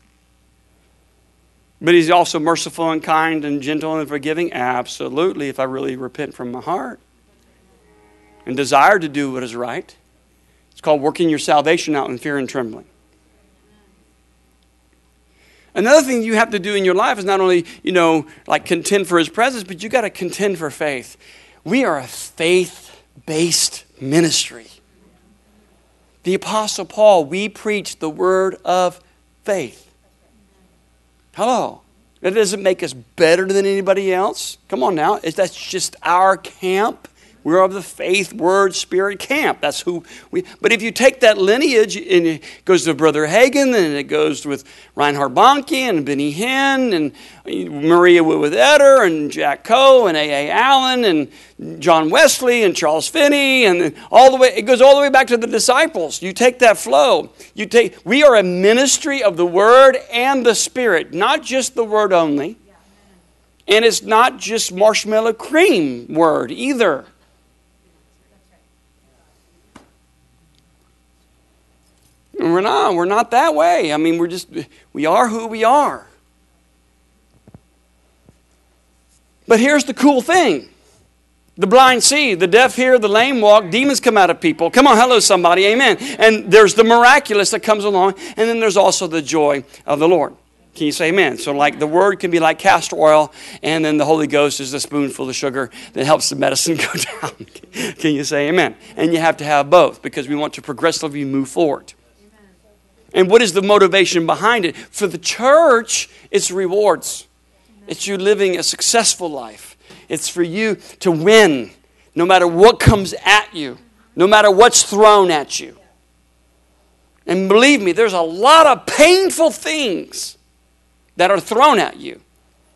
But He's also merciful and kind and gentle and forgiving? Absolutely, if I really repent from my heart and desire to do what is right. It's called working your salvation out in fear and trembling. Another thing you have to do in your life is not only, you know, like contend for his presence, but you got to contend for faith. We are a faith based ministry. The Apostle Paul, we preach the word of faith. Hello. That doesn't make us better than anybody else. Come on now. Is that's just our camp. We're of the faith, word, spirit camp. That's who we. But if you take that lineage and it goes to Brother Hagin, and it goes with Reinhard Bonnke and Benny Hinn and Maria Woodworth-Etter and Jack Coe and A.A. Allen and John Wesley and Charles Finney and all the way. It goes all the way back to the disciples. You take that flow. You take. We are a ministry of the word and the spirit, not just the word only. And it's not just marshmallow cream word either. We're not. We're not that way. I mean, we're just, we are who we are. But here's the cool thing the blind see, the deaf hear, the lame walk, demons come out of people. Come on, hello, somebody, amen. And there's the miraculous that comes along, and then there's also the joy of the Lord. Can you say amen? So, like the word can be like castor oil, and then the Holy Ghost is a spoonful of sugar that helps the medicine go down. can you say amen? And you have to have both because we want to progressively move forward. And what is the motivation behind it? For the church, it's rewards. It's you living a successful life. It's for you to win no matter what comes at you, no matter what's thrown at you. And believe me, there's a lot of painful things that are thrown at you.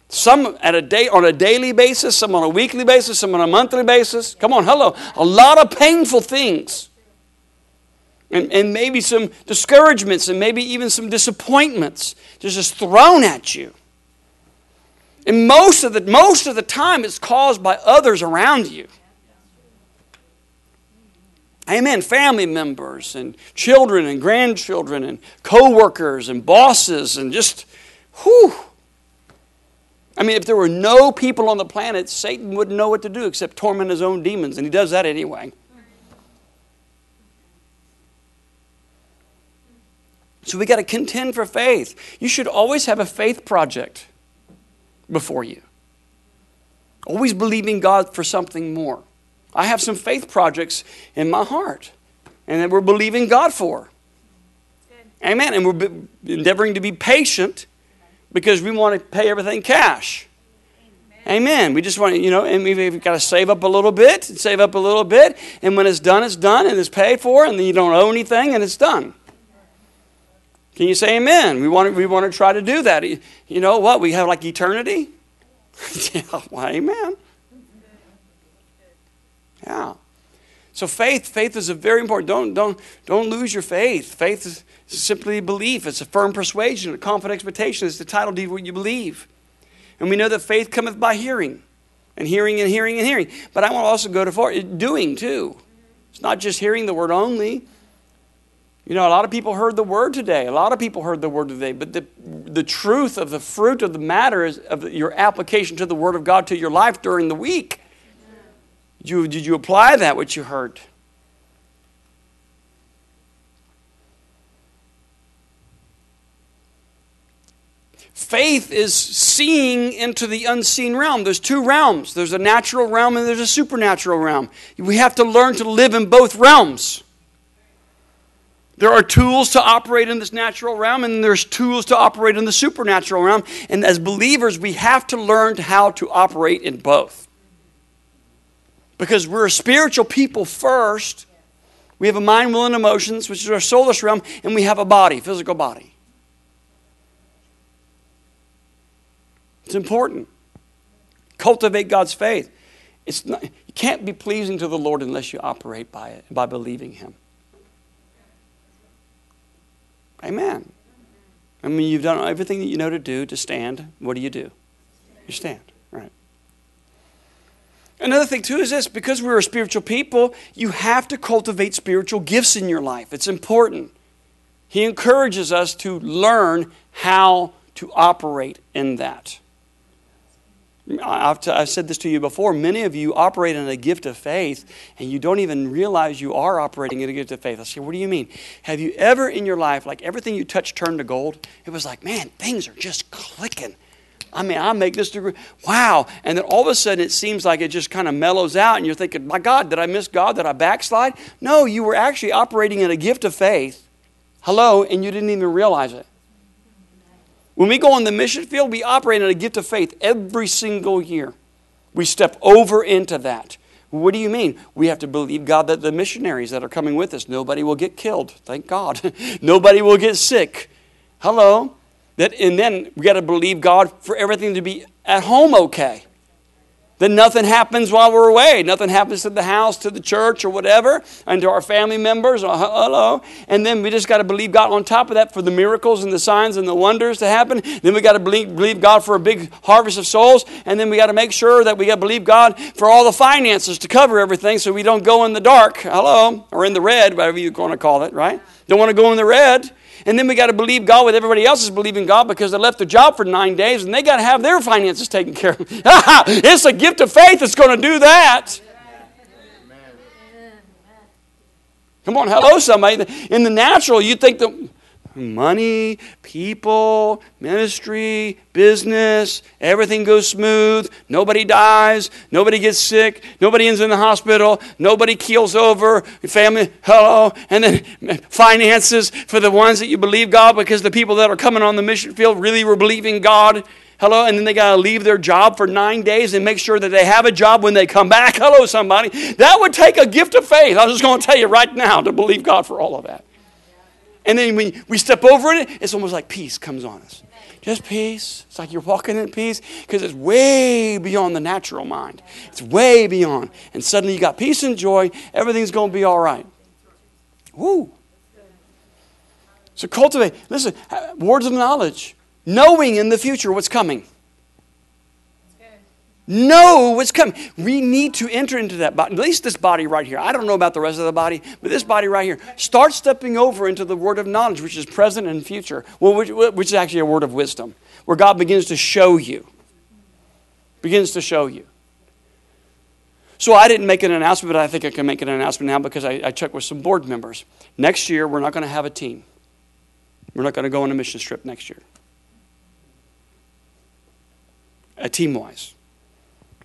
Some at a day on a daily basis, some on a weekly basis, some on a monthly basis. Come on, hello. A lot of painful things. And, and maybe some discouragements and maybe even some disappointments just thrown at you. And most of the most of the time it's caused by others around you. Amen. Family members and children and grandchildren and co-workers and bosses and just whew. I mean, if there were no people on the planet, Satan wouldn't know what to do except torment his own demons, and he does that anyway. So we got to contend for faith. You should always have a faith project before you. Always believing God for something more. I have some faith projects in my heart and that we're believing God for. Amen. And we're endeavoring to be patient because we want to pay everything cash. Amen. We just want to, you know, and we've got to save up a little bit and save up a little bit. And when it's done, it's done and it's paid for, and then you don't owe anything and it's done. Can you say amen? We want to, we want to try to do that. You know what? We have like eternity. yeah, well, amen. Yeah. So faith, faith is a very important. Don't don't don't lose your faith. Faith is simply belief. It's a firm persuasion, a confident expectation. It's the title deed what you believe. And we know that faith cometh by hearing, and hearing and hearing and hearing. But I want to also go to for doing too. It's not just hearing the word only. You know, a lot of people heard the word today. A lot of people heard the word today. But the, the truth of the fruit of the matter is of your application to the word of God to your life during the week. Did you, did you apply that, which you heard? Faith is seeing into the unseen realm. There's two realms there's a natural realm and there's a supernatural realm. We have to learn to live in both realms. There are tools to operate in this natural realm, and there's tools to operate in the supernatural realm. And as believers, we have to learn how to operate in both. Because we're spiritual people first. We have a mind, will, and emotions, which is our soulless realm, and we have a body, physical body. It's important. Cultivate God's faith. It's not, you can't be pleasing to the Lord unless you operate by it, by believing Him. Amen. I mean, you've done everything that you know to do to stand. What do you do? You stand, right? Another thing, too, is this because we're a spiritual people, you have to cultivate spiritual gifts in your life. It's important. He encourages us to learn how to operate in that. I've, t- I've said this to you before. Many of you operate in a gift of faith, and you don't even realize you are operating in a gift of faith. I say, what do you mean? Have you ever in your life, like everything you touch turned to gold? It was like, man, things are just clicking. I mean, I make this degree. Wow. And then all of a sudden it seems like it just kind of mellows out, and you're thinking, my God, did I miss God? Did I backslide? No, you were actually operating in a gift of faith. Hello, and you didn't even realize it. When we go on the mission field, we operate in a gift of faith every single year. We step over into that. What do you mean? We have to believe God that the missionaries that are coming with us, nobody will get killed. Thank God. nobody will get sick. Hello? That, and then we got to believe God for everything to be at home okay. Then nothing happens while we're away. Nothing happens to the house, to the church, or whatever, and to our family members. Hello. And then we just got to believe God on top of that for the miracles and the signs and the wonders to happen. Then we got to believe, believe God for a big harvest of souls. And then we got to make sure that we got to believe God for all the finances to cover everything so we don't go in the dark. Hello. Or in the red, whatever you're going to call it, right? Don't want to go in the red. And then we got to believe God with everybody else is believing God because they left their job for nine days and they got to have their finances taken care of. it's a gift of faith that's going to do that. Come on, hello, somebody. In the natural, you think that, money, people, ministry, business, everything goes smooth. Nobody dies. Nobody gets sick. Nobody ends in the hospital. Nobody keels over. Family, hello. And then finances for the ones that you believe God because the people that are coming on the mission field really were believing God. Hello, and then they got to leave their job for nine days and make sure that they have a job when they come back. Hello, somebody. That would take a gift of faith. I'm just going to tell you right now to believe God for all of that. And then when we step over it, it's almost like peace comes on us. Just peace. It's like you're walking in peace because it's way beyond the natural mind. It's way beyond. And suddenly you got peace and joy. Everything's going to be all right. Woo. So cultivate. Listen, words of knowledge, knowing in the future what's coming know what's coming. We need to enter into that body, at least this body right here. I don't know about the rest of the body, but this body right here. Start stepping over into the word of knowledge, which is present and future, well, which, which is actually a word of wisdom, where God begins to show you. Begins to show you. So I didn't make an announcement, but I think I can make an announcement now because I, I checked with some board members. Next year, we're not going to have a team. We're not going to go on a mission trip next year. A team wise.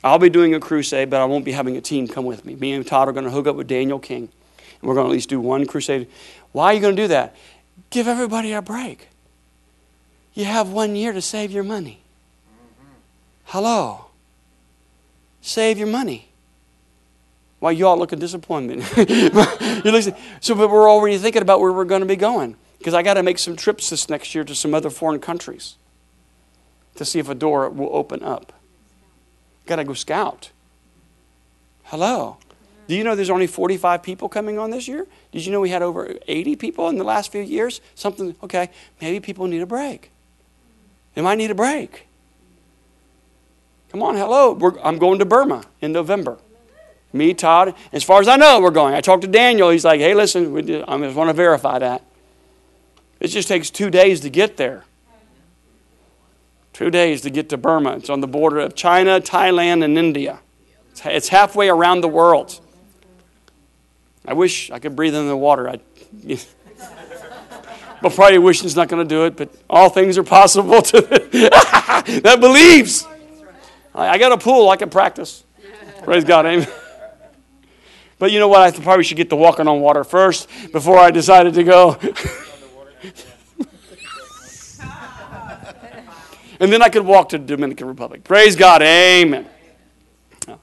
I'll be doing a crusade, but I won't be having a team come with me. Me and Todd are going to hook up with Daniel King, and we're going to at least do one crusade. Why are you going to do that? Give everybody a break. You have one year to save your money. Hello. Save your money. Why you all look a disappointment? So, but we're already thinking about where we're going to be going because I got to make some trips this next year to some other foreign countries to see if a door will open up. Got to go scout. Hello. Do you know there's only 45 people coming on this year? Did you know we had over 80 people in the last few years? Something, okay, maybe people need a break. They might need a break. Come on, hello. We're, I'm going to Burma in November. Me, Todd, as far as I know, we're going. I talked to Daniel. He's like, hey, listen, I just want to verify that. It just takes two days to get there. Two days to get to Burma. It's on the border of China, Thailand, and India. It's halfway around the world. I wish I could breathe in the water. I, but probably wishing is not going to do it, but all things are possible to that believes. I got a pool, I can practice. Praise God, amen. But you know what? I probably should get to walking on water first before I decided to go. and then I could walk to the Dominican Republic. Praise God. Amen. Oh.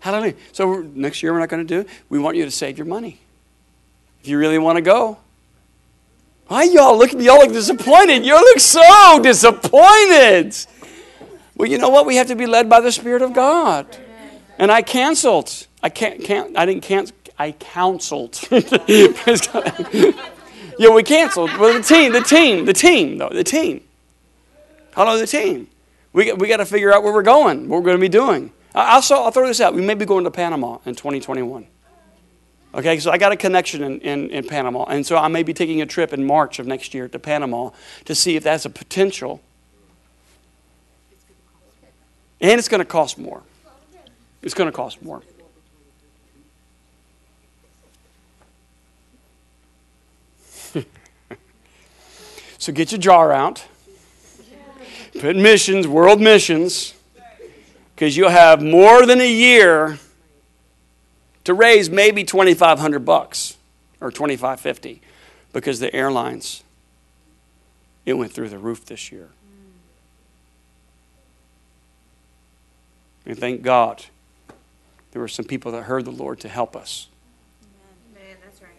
Hallelujah. So next year we're not going to do it. We want you to save your money. If you really want to go. Why y'all look at y'all look disappointed? Y'all look so disappointed. Well, you know what? We have to be led by the Spirit of God. And I canceled. I can't, can't I didn't cancel. I counseled. yeah, we canceled. Well, the team, the team, the team, though, the team. Hello, the team. We, we got to figure out where we're going, what we're going to be doing. I'll, I'll throw this out. We may be going to Panama in 2021. Okay, so I got a connection in, in, in, Panama. And so I may be taking a trip in March of next year to Panama to see if that's a potential. And it's going to cost more. It's going to cost more. so get your jar out. Put missions, world missions, because you'll have more than a year to raise maybe 2500 bucks or 2550 because the airlines it went through the roof this year. And thank God there were some people that heard the Lord to help us. Amen. That's right.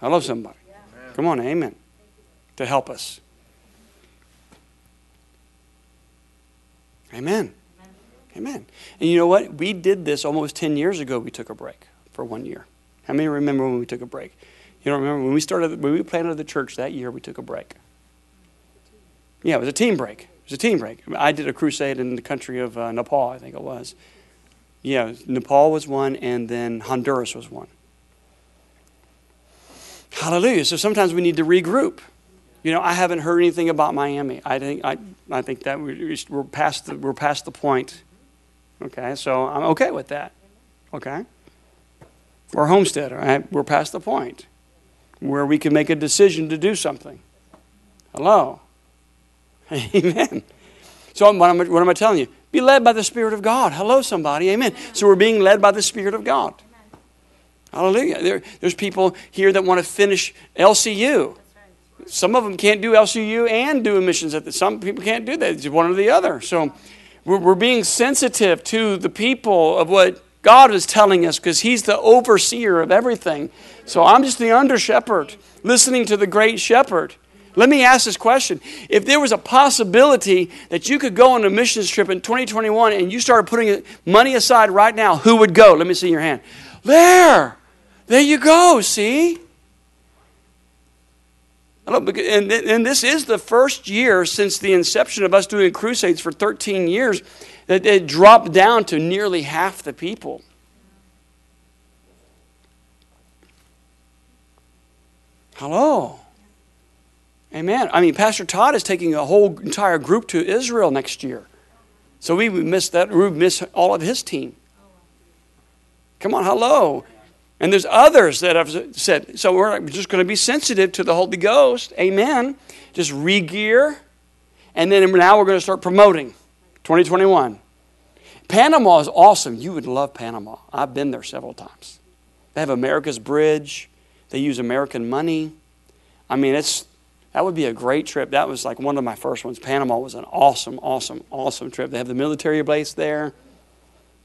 I love somebody. Yeah. Come on, amen. To help us. Amen. Amen. And you know what? We did this almost 10 years ago. We took a break for one year. How many remember when we took a break? You don't remember when we started, when we planted the church that year, we took a break. Yeah, it was a team break. It was a team break. I did a crusade in the country of uh, Nepal, I think it was. Yeah, Nepal was one, and then Honduras was one. Hallelujah. So sometimes we need to regroup. You know, I haven't heard anything about Miami. I think I, I think that we're past the, we're past the point. Okay, so I'm okay with that. Okay, or Homestead. Right? We're past the point where we can make a decision to do something. Hello. Amen. So what am, I, what am I telling you? Be led by the Spirit of God. Hello, somebody. Amen. So we're being led by the Spirit of God. Hallelujah. There, there's people here that want to finish LCU. Some of them can't do LCU and do missions at the. Some people can't do that. It's one or the other. So we're, we're being sensitive to the people of what God is telling us because He's the overseer of everything. So I'm just the under shepherd, listening to the great shepherd. Let me ask this question. If there was a possibility that you could go on a missions trip in 2021 and you started putting money aside right now, who would go? Let me see your hand. There. There you go, see? And, and this is the first year since the inception of us doing crusades for 13 years that it dropped down to nearly half the people. Hello. Amen. I mean, Pastor Todd is taking a whole entire group to Israel next year. So we missed that. We miss all of his team. Come on, hello. And there's others that have said, so we're just going to be sensitive to the Holy Ghost. Amen. Just re gear. And then now we're going to start promoting 2021. Panama is awesome. You would love Panama. I've been there several times. They have America's Bridge, they use American money. I mean, it's that would be a great trip. That was like one of my first ones. Panama was an awesome, awesome, awesome trip. They have the military base there.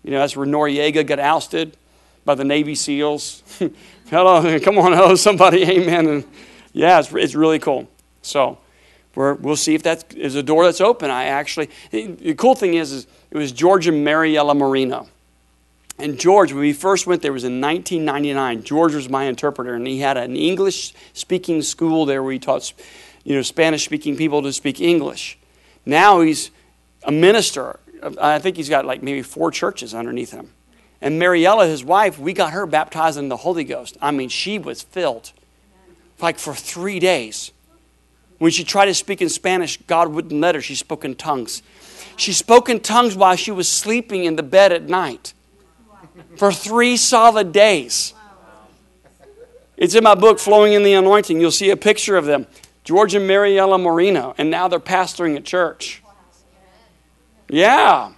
You know, that's where Noriega got ousted by the Navy SEALs. Hello, come on, hello, somebody, amen. And yeah, it's, it's really cool. So we will see if that is a door that's open. I actually, the cool thing is, is it was George and Mariella Marino. And George, when we first went there, was in 1999. George was my interpreter, and he had an English speaking school there where he taught you know, Spanish speaking people to speak English. Now he's a minister. I think he's got like maybe four churches underneath him. And Mariella, his wife, we got her baptized in the Holy Ghost. I mean, she was filled like for three days. When she tried to speak in Spanish, God wouldn't let her. She spoke in tongues. She spoke in tongues while she was sleeping in the bed at night for three solid days. It's in my book, Flowing in the Anointing. You'll see a picture of them George and Mariella Moreno, and now they're pastoring a church. Yeah.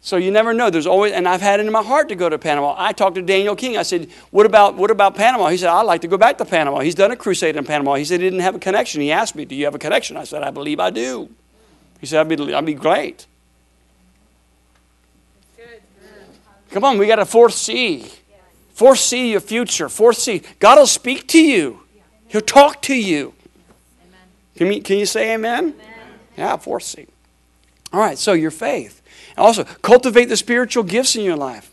So you never know. There's always, and I've had it in my heart to go to Panama. I talked to Daniel King. I said, "What about what about Panama?" He said, "I'd like to go back to Panama." He's done a crusade in Panama. He said he didn't have a connection. He asked me, "Do you have a connection?" I said, "I believe I do." He said, "I'd be, I'd be great." Come on, we got a foresee. Foresee your future. Foresee. God will speak to you. He'll talk to you. Can you, can you say amen? amen? Yeah, foresee. All right, so your faith. Also, cultivate the spiritual gifts in your life.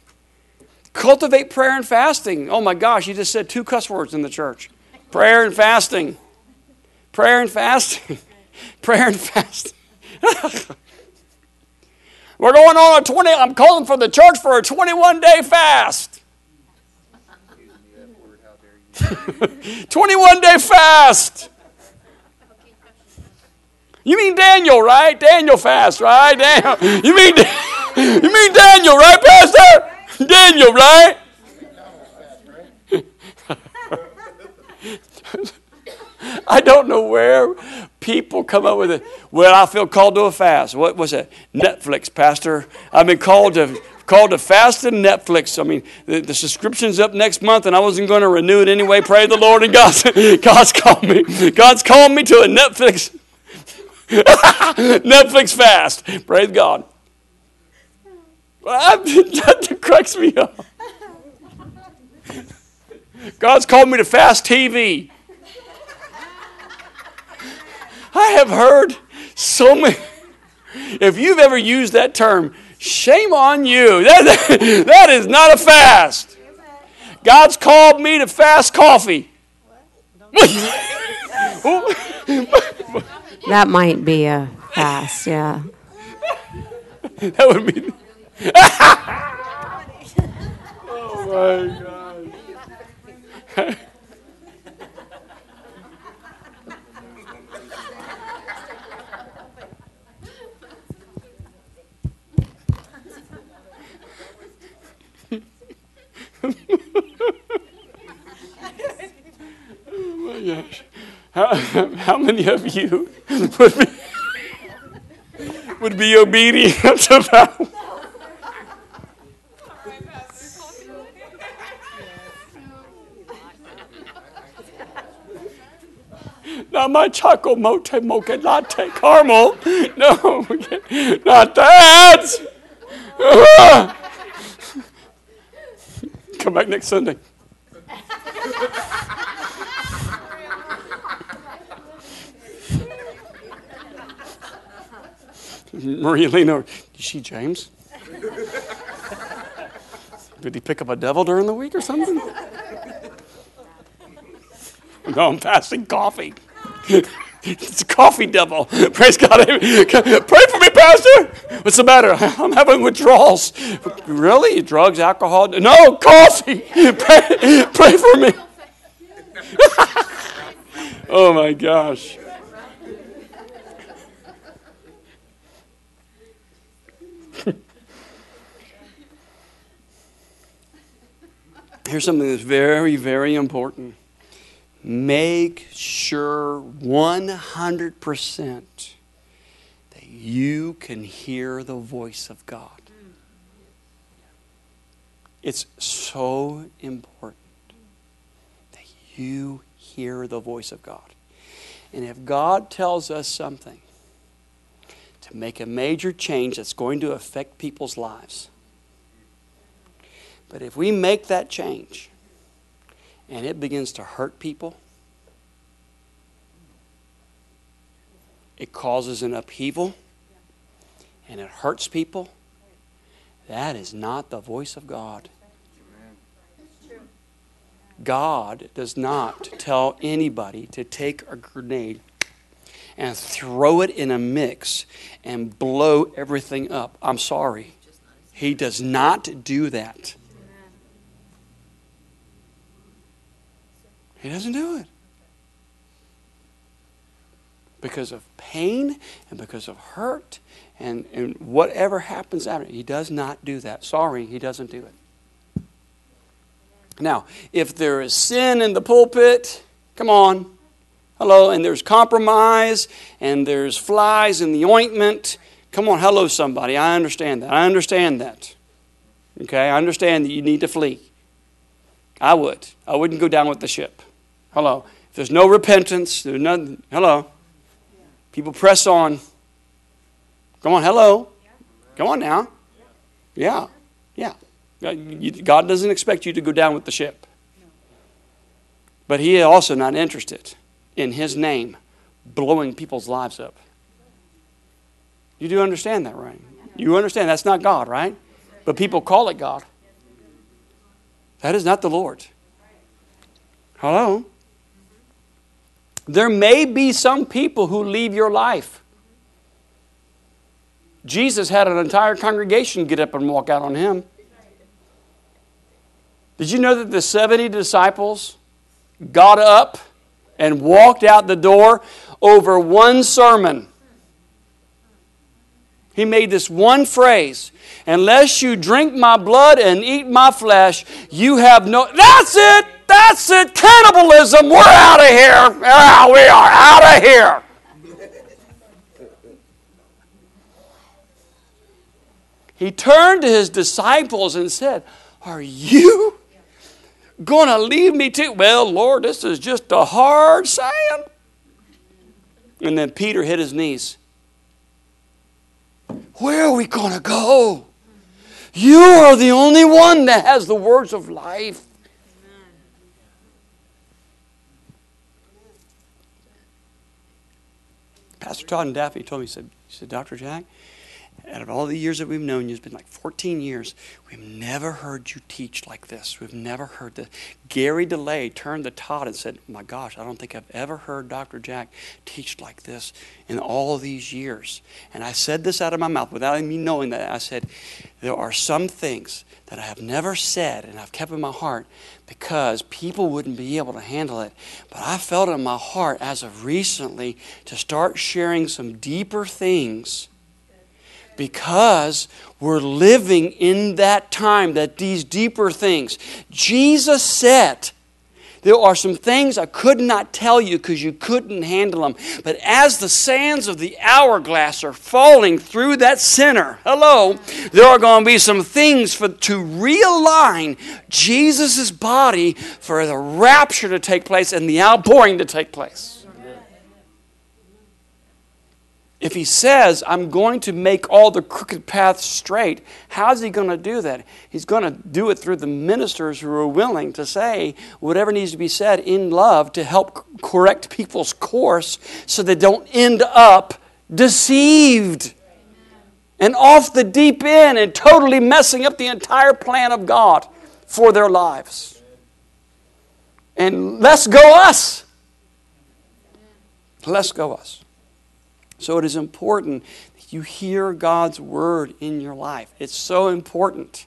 Cultivate prayer and fasting. Oh my gosh, you just said two cuss words in the church prayer and fasting. Prayer and fasting. prayer and fasting. We're going on a 20, I'm calling for the church for a 21 day fast. 21 day fast. You mean Daniel, right? Daniel fast, right? Daniel. You mean you mean Daniel, right, Pastor? Daniel, right? I don't know where people come up with it. Well, I feel called to a fast. What was it? Netflix, Pastor. I've been called to called to fast and Netflix. I mean, the, the subscription's up next month, and I wasn't going to renew it anyway. Pray the Lord, and God's God's called me. God's called me to a Netflix Netflix fast. Praise God. Ah, that cracks me up. God's called me to fast TV. I have heard so many. If you've ever used that term, shame on you. That, that is not a fast. God's called me to fast coffee. That might be a fast, yeah. that would be. oh my God. oh my gosh. How, how many of you would be, would be obedient to that? Not my choco mocha mocha latte caramel. No, not that. Come back next Sunday. Maria. Did you see James? Did he pick up a devil during the week or something? No, I'm fasting coffee. It's a coffee devil. Praise God. Pray for me, Pastor. What's the matter? I'm having withdrawals. Really? Drugs, alcohol? No, coffee. Pray, pray for me. oh my gosh. Here's something that's very, very important. Make sure 100% that you can hear the voice of God. It's so important that you hear the voice of God. And if God tells us something to make a major change that's going to affect people's lives, but if we make that change and it begins to hurt people, it causes an upheaval and it hurts people, that is not the voice of God. God does not tell anybody to take a grenade and throw it in a mix and blow everything up. I'm sorry. He does not do that. He doesn't do it. Because of pain and because of hurt and, and whatever happens after. He does not do that. Sorry, he doesn't do it. Now, if there is sin in the pulpit, come on. Hello, and there's compromise and there's flies in the ointment. Come on, hello, somebody. I understand that. I understand that. Okay, I understand that you need to flee. I would. I wouldn't go down with the ship. Hello. If there's no repentance, there's none. Hello. People press on. Come on, hello. Come on now. Yeah, yeah. Uh, God doesn't expect you to go down with the ship. But He also not interested in His name blowing people's lives up. You do understand that, right? You understand that's not God, right? But people call it God. That is not the Lord. Hello? There may be some people who leave your life. Jesus had an entire congregation get up and walk out on him. Did you know that the 70 disciples got up and walked out the door over one sermon? He made this one phrase Unless you drink my blood and eat my flesh, you have no. That's it! That's it! Cannibalism! We're out of here! Ah, we are out of here! He turned to his disciples and said, Are you going to leave me too? Well, Lord, this is just a hard saying. And then Peter hit his knees. Where are we going to go? You are the only one that has the words of life. Pastor Todd and Daphne told me, he said, he said, Dr. Jack, out of all the years that we've known you, it's been like 14 years, we've never heard you teach like this. We've never heard this. Gary DeLay turned to Todd and said, My gosh, I don't think I've ever heard Dr. Jack teach like this in all these years. And I said this out of my mouth without me knowing that. I said, There are some things that I have never said and I've kept in my heart because people wouldn't be able to handle it. But I felt in my heart as of recently to start sharing some deeper things because we're living in that time that these deeper things. Jesus said There are some things I could not tell you because you couldn't handle them. But as the sands of the hourglass are falling through that center, hello, there are going to be some things for, to realign Jesus' body for the rapture to take place and the outpouring to take place. If he says, I'm going to make all the crooked paths straight, how's he going to do that? He's going to do it through the ministers who are willing to say whatever needs to be said in love to help correct people's course so they don't end up deceived and off the deep end and totally messing up the entire plan of God for their lives. And let's go us. Let's go us. So it is important that you hear God's word in your life. It's so important.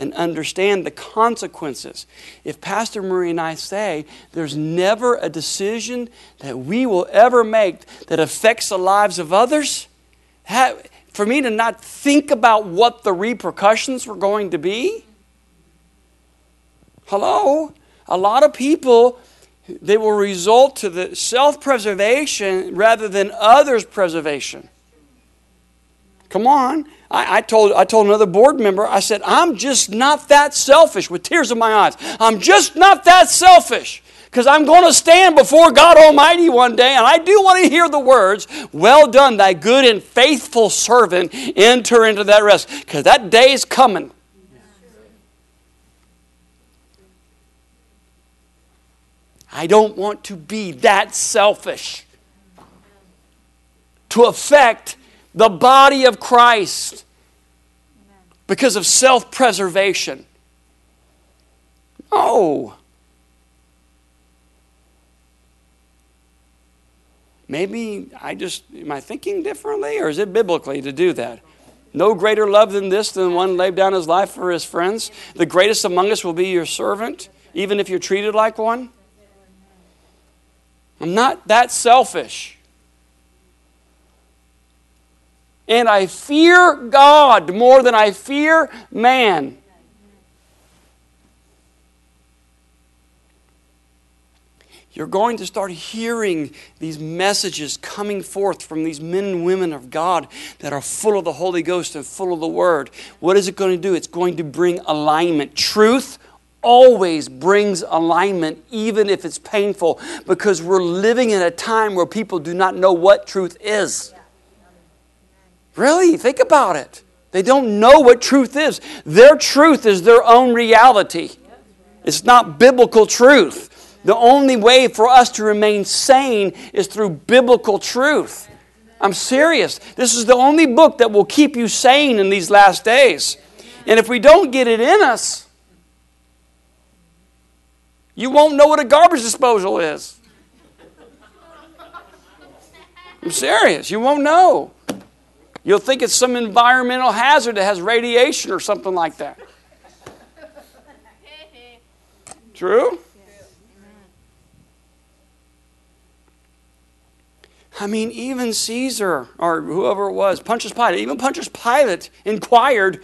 And understand the consequences. If Pastor Marie and I say there's never a decision that we will ever make that affects the lives of others, for me to not think about what the repercussions were going to be, hello? A lot of people they will result to the self preservation rather than others' preservation. Come on. I, I, told, I told another board member, I said, I'm just not that selfish with tears in my eyes. I'm just not that selfish because I'm going to stand before God Almighty one day, and I do want to hear the words, Well done, thy good and faithful servant, enter into that rest, because that day is coming. I don't want to be that selfish to affect the body of Christ because of self preservation. No. Maybe I just, am I thinking differently or is it biblically to do that? No greater love than this than one laid down his life for his friends. The greatest among us will be your servant, even if you're treated like one. I'm not that selfish. And I fear God more than I fear man. You're going to start hearing these messages coming forth from these men and women of God that are full of the Holy Ghost and full of the Word. What is it going to do? It's going to bring alignment. Truth always brings alignment, even if it's painful, because we're living in a time where people do not know what truth is. Really, think about it. They don't know what truth is. Their truth is their own reality, it's not biblical truth. The only way for us to remain sane is through biblical truth. I'm serious. This is the only book that will keep you sane in these last days. And if we don't get it in us, you won't know what a garbage disposal is. I'm serious. You won't know. You'll think it's some environmental hazard that has radiation or something like that. True? I mean, even Caesar or whoever it was, Pontius Pilate, even Pontius Pilate inquired,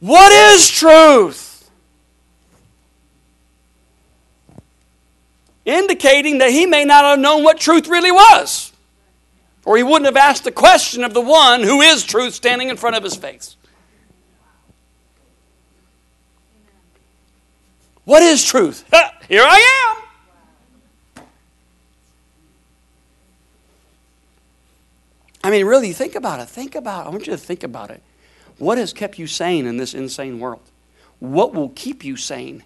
What is truth? Indicating that he may not have known what truth really was. Or he wouldn't have asked the question of the one who is truth standing in front of his face. What is truth? Here I am. I mean, really, think about it. Think about it. I want you to think about it. What has kept you sane in this insane world? What will keep you sane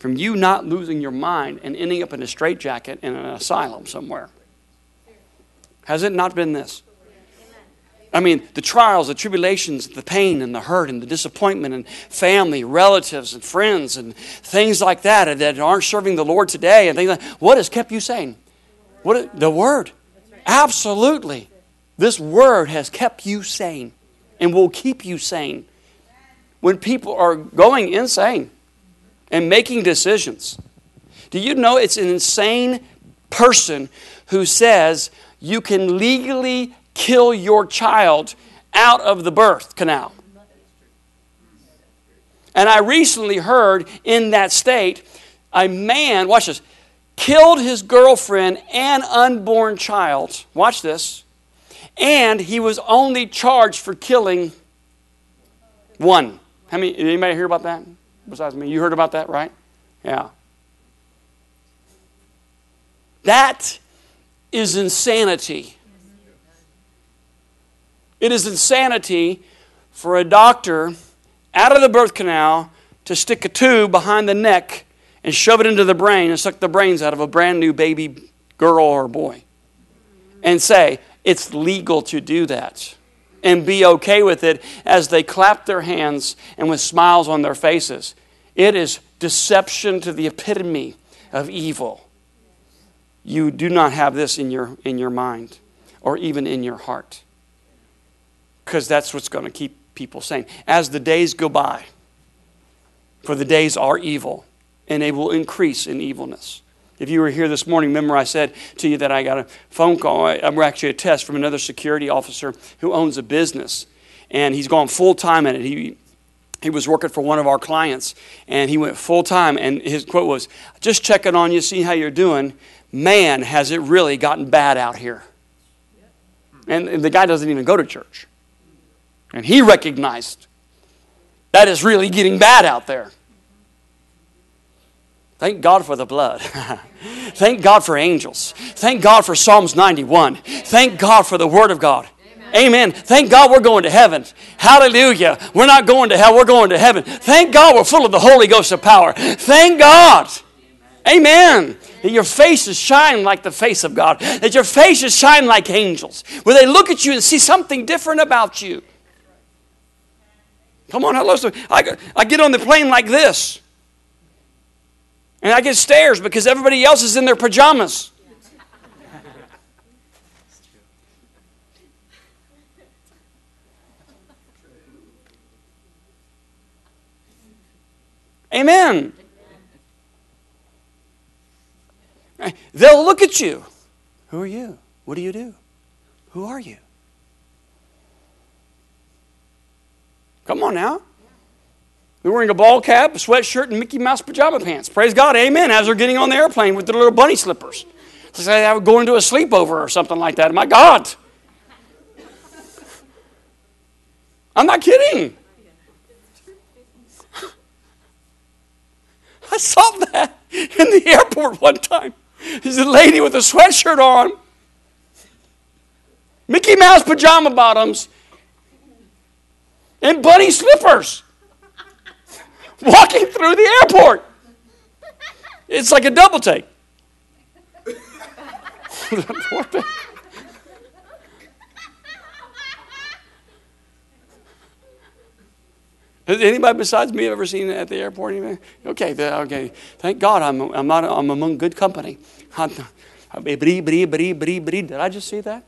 from you not losing your mind and ending up in a straitjacket in an asylum somewhere? Has it not been this? I mean, the trials, the tribulations, the pain and the hurt and the disappointment and family, relatives and friends and things like that that aren't serving the Lord today and things like what has kept you sane? What the word? Absolutely. This word has kept you sane and will keep you sane. When people are going insane, and making decisions. Do you know it's an insane person who says you can legally kill your child out of the birth canal? And I recently heard in that state a man, watch this, killed his girlfriend and unborn child. Watch this. And he was only charged for killing one. How many anybody hear about that? Besides me. You heard about that, right? Yeah. That is insanity. It is insanity for a doctor out of the birth canal to stick a tube behind the neck and shove it into the brain and suck the brains out of a brand new baby girl or boy and say it's legal to do that and be okay with it as they clap their hands and with smiles on their faces. It is deception to the epitome of evil. You do not have this in your, in your mind or even in your heart because that's what's going to keep people sane. As the days go by, for the days are evil and they will increase in evilness. If you were here this morning, remember I said to you that I got a phone call, uh, I'm actually a test from another security officer who owns a business, and he's gone full time in it. He, he was working for one of our clients, and he went full time, and his quote was, Just checking on you, see how you're doing. Man, has it really gotten bad out here. And the guy doesn't even go to church. And he recognized that is really getting bad out there. Thank God for the blood. Thank God for angels. Thank God for Psalms 91. Thank God for the Word of God. Amen. Thank God we're going to heaven. Hallelujah. We're not going to hell, we're going to heaven. Thank God we're full of the Holy Ghost of power. Thank God. Amen. That your faces shine like the face of God. That your faces shine like angels. Where they look at you and see something different about you. Come on, hello. I, I get on the plane like this. And I get stares because everybody else is in their pajamas. Amen. They'll look at you. Who are you? What do you do? Who are you? Come on now. They're wearing a ball cap, a sweatshirt, and Mickey Mouse pajama pants. Praise God, amen, as they're getting on the airplane with their little bunny slippers. It's like they were going to a sleepover or something like that. My God. I'm not kidding. I saw that in the airport one time. There's a lady with a sweatshirt on, Mickey Mouse pajama bottoms, and bunny slippers walking through the airport. It's like a double take. Has anybody besides me ever seen it at the airport? Okay, okay. Thank God I'm, I'm, not, I'm among good company. Did I just see that?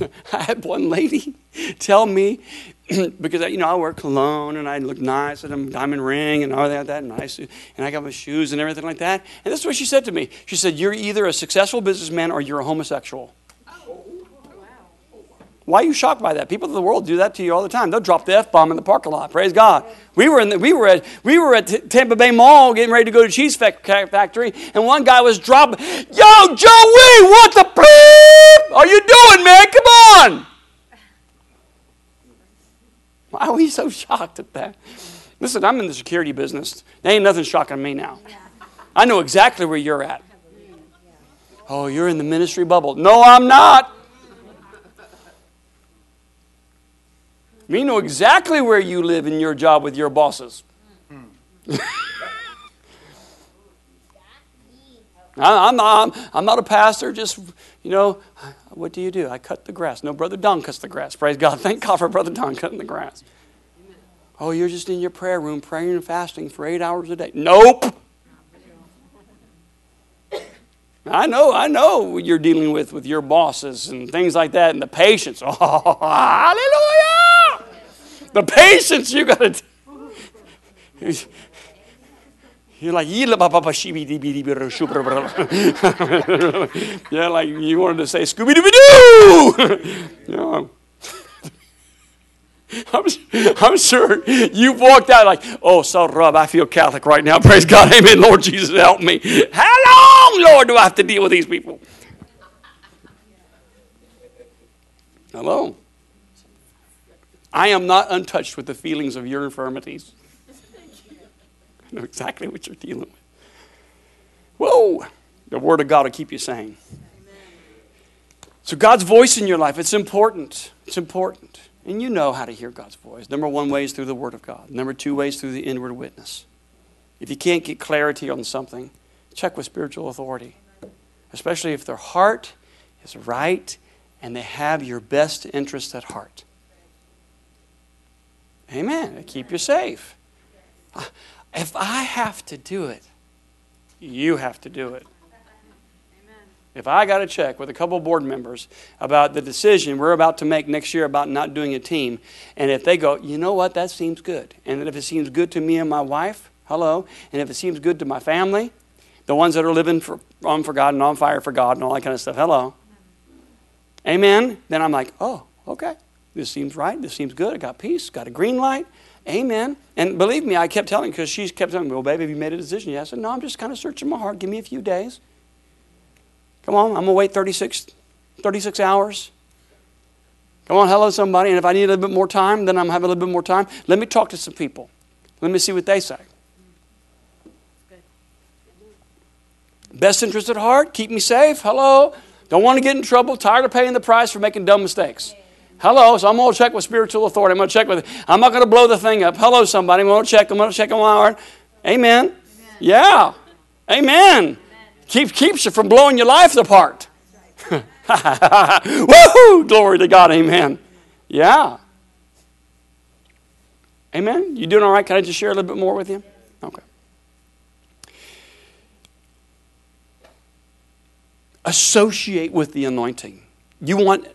I had one lady tell me, because you know I wear cologne and I look nice and a diamond ring and all that, that nice, and I got my shoes and everything like that. And this is what she said to me. She said, "You're either a successful businessman or you're a homosexual." Why are you shocked by that? People in the world do that to you all the time. They'll drop the f bomb in the parking lot. Praise God. We were in the, we were at we were at Tampa Bay Mall getting ready to go to Cheese Factory, and one guy was dropping, "Yo, Joey, what the bleep are you doing, man? Come on!" Why are we so shocked at that? Listen, I'm in the security business. There ain't nothing shocking me now. I know exactly where you're at. Oh, you're in the ministry bubble. No, I'm not. We know exactly where you live in your job with your bosses. Hmm. I'm not, I'm not a pastor, just, you know, what do you do? I cut the grass. No, Brother Don cuts the grass. Praise God. Thank God for Brother Don cutting the grass. Oh, you're just in your prayer room praying and fasting for eight hours a day. Nope. I know, I know what you're dealing with with your bosses and things like that and the patients. Oh, hallelujah! The patience you got to. You're like, yeah, like you wanted to say Scooby Doo. you know. I'm, I'm sure you walked out like, oh, so Rob, I feel Catholic right now. Praise God. Amen. Lord Jesus, help me. How long, Lord, do I have to deal with these people? Hello. I am not untouched with the feelings of your infirmities. I know exactly what you're dealing with. Whoa! The Word of God will keep you sane. So, God's voice in your life, it's important. It's important. And you know how to hear God's voice. Number one way is through the Word of God. Number two way is through the inward witness. If you can't get clarity on something, check with spiritual authority, especially if their heart is right and they have your best interest at heart. Amen. They keep you safe. Uh, if I have to do it, you have to do it. If I got to check with a couple board members about the decision we're about to make next year about not doing a team, and if they go, you know what, that seems good, and if it seems good to me and my wife, hello, and if it seems good to my family, the ones that are living for, on for God and on fire for God and all that kind of stuff, hello, amen, then I'm like, oh, okay, this seems right, this seems good, I got peace, got a green light, amen. And believe me, I kept telling because she kept telling me, well, baby, have you made a decision yet? I said, no, I'm just kind of searching my heart, give me a few days. Come on, I'm to wait 36, 36 hours. Come on, hello, somebody. And if I need a little bit more time, then I'm having a little bit more time. Let me talk to some people. Let me see what they say. Best interest at heart, keep me safe. Hello. Don't want to get in trouble. Tired of paying the price for making dumb mistakes. Hello. So I'm going to check with spiritual authority. I'm going to check with. I'm not going to blow the thing up. Hello, somebody. I'm going to check. I'm going to check on my heart. Amen. Amen. Yeah. Amen. Keep, keeps you from blowing your life apart. Woohoo! Glory to God. Amen. Yeah. Amen. You doing all right? Can I just share a little bit more with you? Okay. Associate with the anointing. You want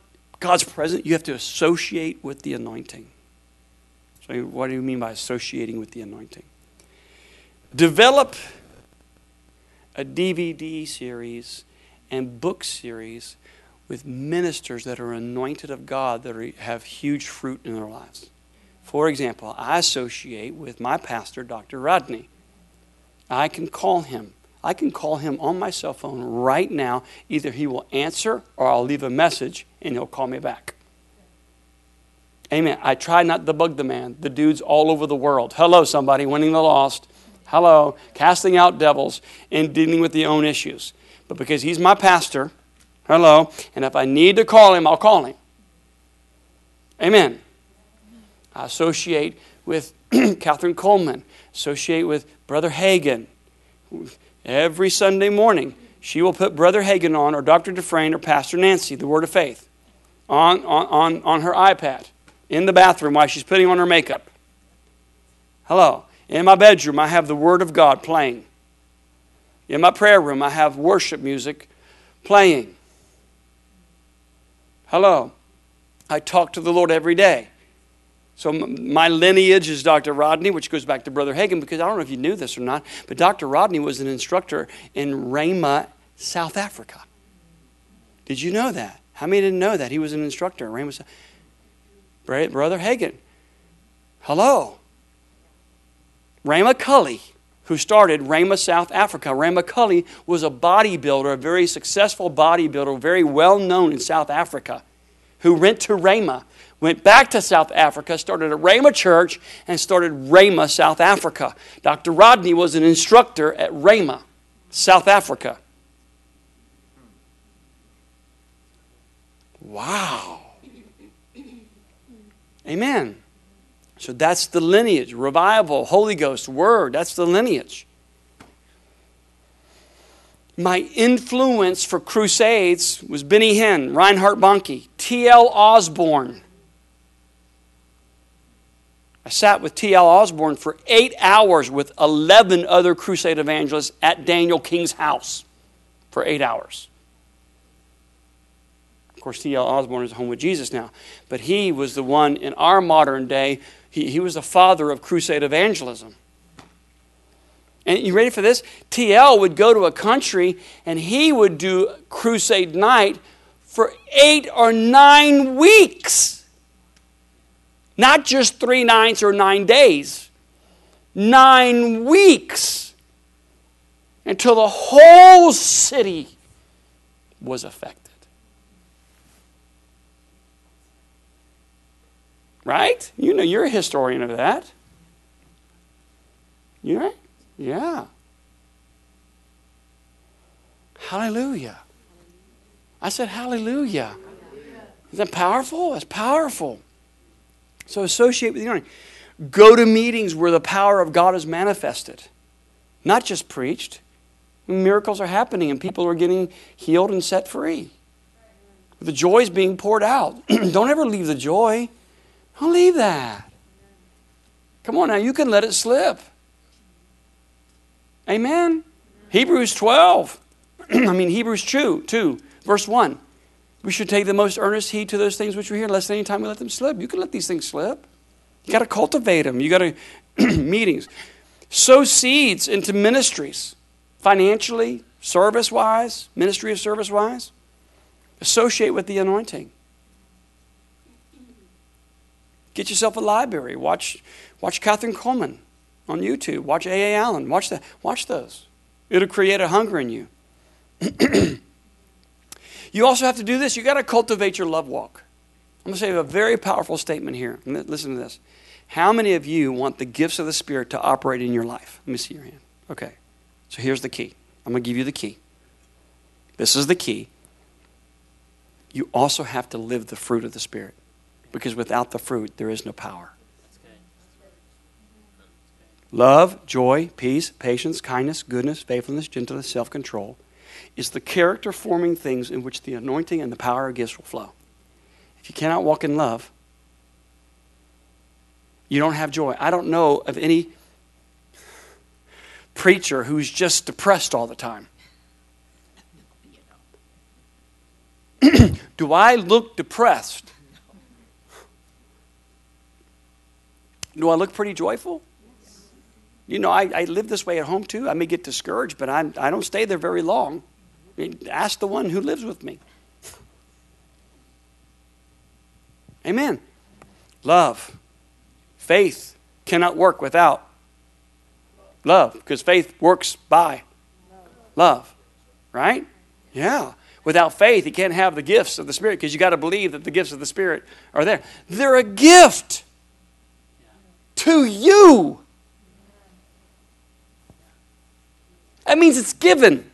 God's presence, you have to associate with the anointing. So, what do you mean by associating with the anointing? Develop a DVD series and book series with ministers that are anointed of God that are, have huge fruit in their lives. For example, I associate with my pastor, Dr. Rodney. I can call him. I can call him on my cell phone right now. Either he will answer or I'll leave a message and he'll call me back. Amen. I try not to bug the man. The dude's all over the world. Hello, somebody, winning the lost. Hello, casting out devils and dealing with the own issues. But because he's my pastor, hello, and if I need to call him, I'll call him. Amen. I associate with Kathryn Kuhlman, associate with Brother Hagin. Every Sunday morning, she will put Brother Hagin on, or Dr. Dufresne, or Pastor Nancy, the Word of Faith, on, on, on, her iPad in the bathroom while she's putting on her makeup. Hello. In my bedroom, I have the Word of God playing. In my prayer room, I have worship music playing. Hello. I talk to the Lord every day. So my lineage is Dr. Rodney, which goes back to Brother Hagin, because I don't know if you knew this or not, but Dr. Rodney was an instructor in Rhema, South Africa. Did you know that? How many didn't know that? He was an instructor in Rhema, Brother Hagin. Hello. Ray McCauley, who started Rhema South Africa. Ray McCauley was a bodybuilder, a very successful bodybuilder, very well known in South Africa, who went to Rhema, went back to South Africa, started a Rhema church, and started Rhema South Africa. Dr. Rodney was an instructor at Rhema, South Africa. Wow. Amen. So that's the lineage. Revival, Holy Ghost, Word, that's the lineage. My influence for crusades was Benny Hinn, Reinhard Bonnke, T.L. Osborn. I sat with T.L. Osborn for eight hours with 11 other crusade evangelists at Daniel King's house for eight hours. Of course, T.L. Osborn is home with Jesus now, but he was the one in our modern day he, he was the father of crusade evangelism. And you ready for this? TL would go to a country and he would do crusade night for eight or nine weeks. Not just three nights or nine days, nine weeks until the whole city was affected. Right? You know, you're a historian of that. You right? Yeah. Hallelujah. I said, Hallelujah. Is that powerful? That's powerful. So associate with the anointing. Go to meetings where the power of God is manifested, not just preached. Miracles are happening and people are getting healed and set free. The joy is being poured out. Don't ever leave the joy. Don't leave that. Come on now, you can let it slip. Amen. Hebrews 12. I mean, Hebrews 2, 2, verse 1. We should take the most earnest heed to those things which we hear, lest any time we let them slip. You can let these things slip. You got to cultivate them. You got to meetings. Sow seeds into ministries, financially, service wise, ministry of service wise. Associate with the anointing. Get yourself a library. Watch, watch Kathryn Kuhlman on YouTube. Watch A.A. Allen. Watch, that. watch those. It'll create a hunger in you. you also have to do this. You've got to cultivate your love walk. I'm going to say a very powerful statement here. Listen to this. How many of you want the gifts of the Spirit to operate in your life? Let me see your hand. Okay. So here's the key. I'm going to give you the key. This is the key. You also have to live the fruit of the Spirit because without the fruit, there is no power. Love, joy, peace, patience, kindness, goodness, faithfulness, gentleness, self control is the character forming things in which the anointing and the power of gifts will flow. If you cannot walk in love, you don't have joy. I don't know of any preacher who's just depressed all the time. Do I look depressed? Do I look pretty joyful? You know, I, I live this way at home too. I may get discouraged, but I'm, I don't stay there very long. I mean, ask the one who lives with me. Amen. Love. Faith cannot work without love because faith works by love. Right? Yeah. Without faith, you can't have the gifts of the Spirit because you got to believe that the gifts of the Spirit are there. They're a gift to you. That means it's given.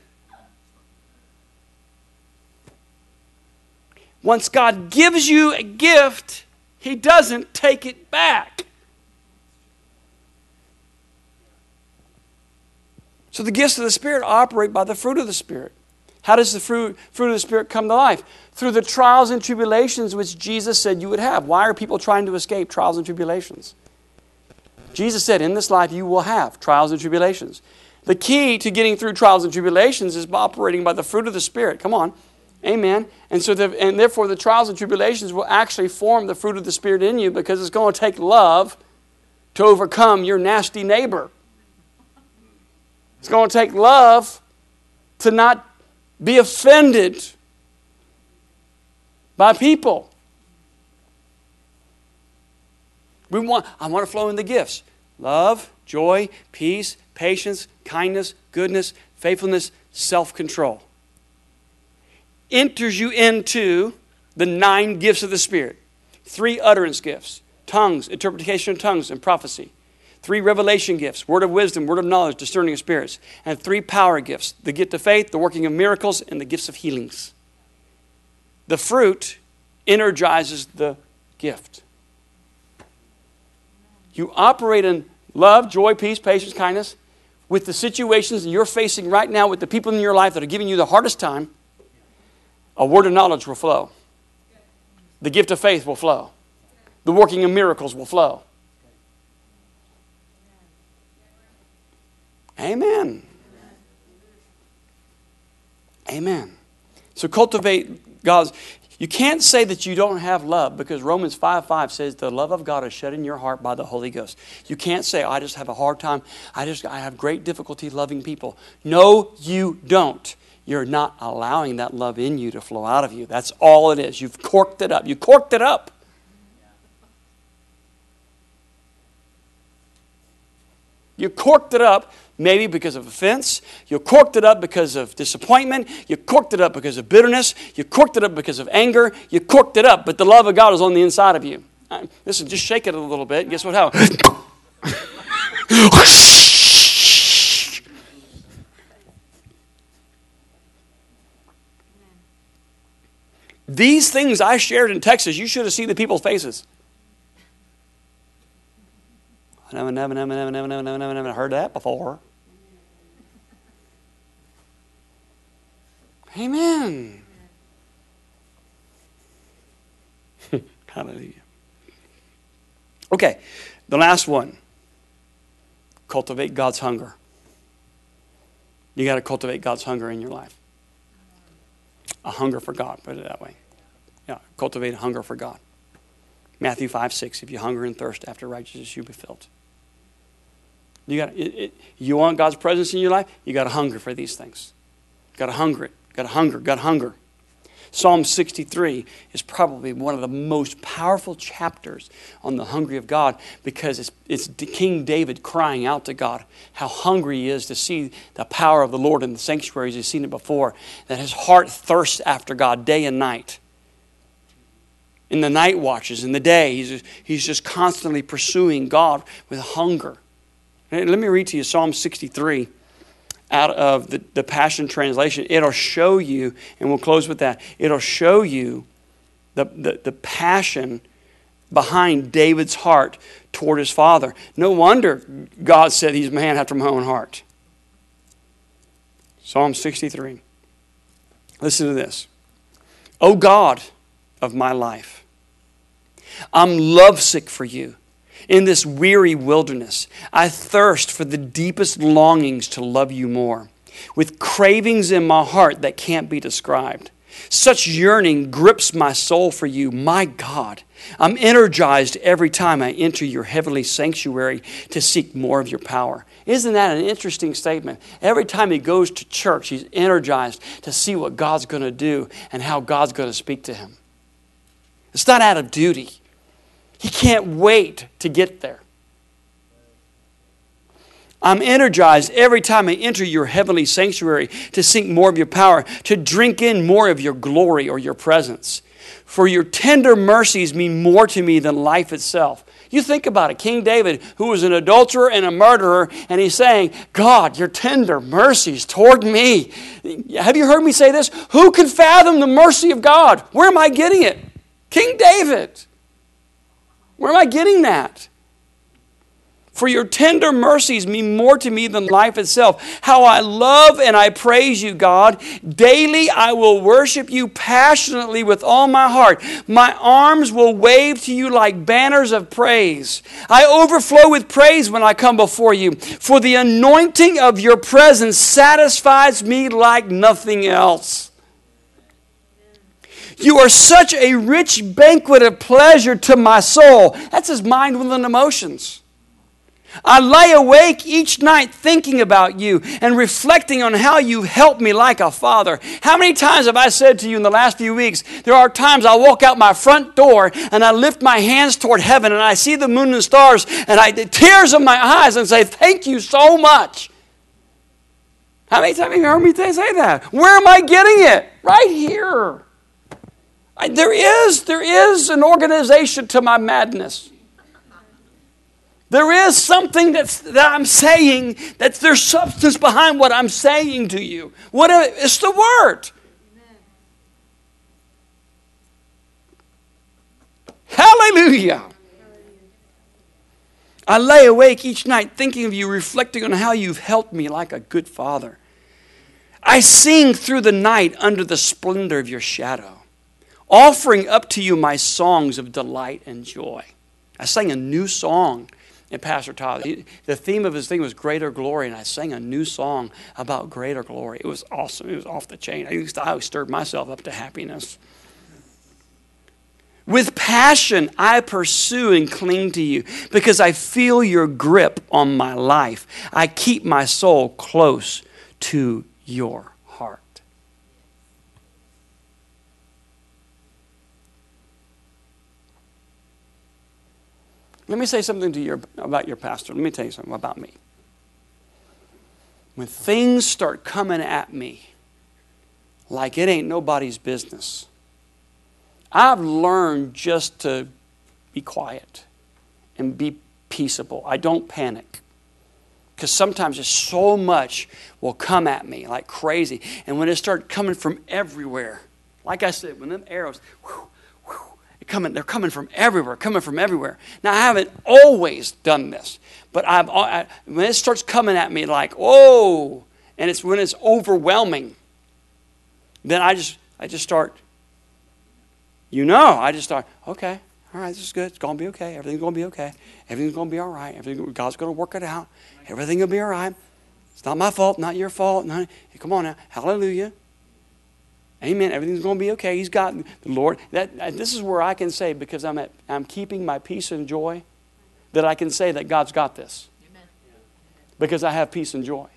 Once God gives you a gift, He doesn't take it back. So the gifts of the Spirit operate by the fruit of the Spirit. How does the fruit, fruit of the Spirit come to life? Through the trials and tribulations which Jesus said you would have. Why are people trying to escape trials and tribulations? Jesus said, In this life you will have trials and tribulations. The key to getting through trials and tribulations is operating by the fruit of the Spirit. Come on. Amen. And so, the, and therefore, the trials and tribulations will actually form the fruit of the Spirit in you because it's going to take love to overcome your nasty neighbor. It's going to take love to not be offended by people. We want, I want to flow in the gifts love, joy, peace, patience, kindness, goodness, faithfulness, self control enters you into the nine gifts of the Spirit three utterance gifts tongues, interpretation of tongues, and prophecy. Three revelation gifts word of wisdom, word of knowledge, discerning of spirits. And three power gifts the gift of faith, the working of miracles, and the gifts of healings. The fruit energizes the gift. You operate in love, joy, peace, patience, kindness with the situations that you're facing right now with the people in your life that are giving you the hardest time a word of knowledge will flow. The gift of faith will flow. The working of miracles will flow. Amen. Amen. So cultivate God's. You can't say that you don't have love because Romans 5 5 says the love of God is shed in your heart by the Holy Ghost. You can't say, I just have a hard time. I just I have great difficulty loving people. No, you don't. You're not allowing that love in you to flow out of you. That's all it is. You've corked it up. You corked it up. You corked it up maybe because of offense. You corked it up because of disappointment. You corked it up because of bitterness. You corked it up because of anger. You corked it up, but the love of God is on the inside of you. Right, listen, just shake it a little bit. Guess what? How? These things I shared in Texas, you should have seen the people's faces. I never, never, never, never, never, never, never, never heard that before. Amen. Hallelujah. Okay, the last one cultivate God's hunger. You got to cultivate God's hunger in your life. A hunger for God, put it that way. Yeah, cultivate a hunger for God. Matthew 5 6, if you hunger and thirst after righteousness, you'll be filled. You got you want God's presence in your life, you got to hunger for these things. You got to hunger it. Got hunger. Got hunger. Psalm 63 is probably one of the most powerful chapters on the hungry of God because it's, it's King David crying out to God how hungry he is to see the power of the Lord in the sanctuaries. He's seen it before, that his heart thirsts after God day and night. In the night watches, in the day, he's, he's just constantly pursuing God with hunger. Let me read to you Psalm 63 out of the, the Passion Translation. It'll show you, and we'll close with that, it'll show you the, the, the passion behind David's heart toward his father. No wonder God said he's a man after my own heart. Psalm 63. Listen to this. O God of my life, I'm lovesick for you in this weary wilderness. I thirst for the deepest longings to love you more, with cravings in my heart that can't be described. Such yearning grips my soul for you, my God. I'm energized every time I enter your heavenly sanctuary to seek more of your power. Isn't that an interesting statement? Every time he goes to church, he's energized to see what God's going to do and how God's going to speak to him. It's not out of duty, he can't wait to get there. I'm energized every time I enter your heavenly sanctuary to seek more of your power, to drink in more of your glory or your presence. For your tender mercies mean more to me than life itself. You think about it. King David, who was an adulterer and a murderer, and he's saying, God, your tender mercies toward me. Have you heard me say this? Who can fathom the mercy of God? Where am I getting it? King David. Where am I getting that? For your tender mercies mean more to me than life itself. How I love and I praise you, God. Daily I will worship you passionately with all my heart. My arms will wave to you like banners of praise. I overflow with praise when I come before you, for the anointing of your presence satisfies me like nothing else. You are such a rich banquet of pleasure to my soul. That's his mind, will, and emotions. I lay awake each night thinking about you and reflecting on how you helped me like a father. How many times have I said to you in the last few weeks, there are times I walk out my front door and I lift my hands toward heaven and I see the moon and stars and I the tears in my eyes and say, Thank you so much. How many times have you heard me say that? Where am I getting it? Right here. I, there is, there is an organization to my madness. There is something that's, that I'm saying, that there's substance behind what I'm saying to you. What it's the word. Hallelujah. I lay awake each night thinking of you, reflecting on how you've helped me like a good father. I sing through the night under the splendor of your shadow, offering up to you my songs of delight and joy. I sang a new song and Pastor Todd. He, the theme of his thing was greater glory, and I sang a new song about greater glory. It was awesome. It was off the chain. I used to, I stirred myself up to happiness. With passion, I pursue and cling to you because I feel your grip on my life. I keep my soul close to your heart. Let me say something to you about your pastor. Let me tell you something about me. when things start coming at me like it ain't nobody's business, I've learned just to be quiet and be peaceable. I don't panic. Because sometimes just so much will come at me like crazy. And when it starts coming from everywhere, like I said, when them arrows, whew, coming, they're coming from everywhere, coming from everywhere. Now, I haven't always done this, but I've, I, when it starts coming at me like, oh, and it's when it's overwhelming, then I just, I just start, you know, I just start, okay, all right, this is good. It's going to be okay. Everything's going to be okay. Everything's going to be all right. Everything, God's going to work it out. Everything will be all right. It's not my fault, not your fault. Not, come on now. Hallelujah. Amen. Everything's going to be okay. He's got the Lord. That, uh, this is where I can say, because I'm, at, I'm keeping my peace and joy, that I can say that God's got this. Because I have peace and joy.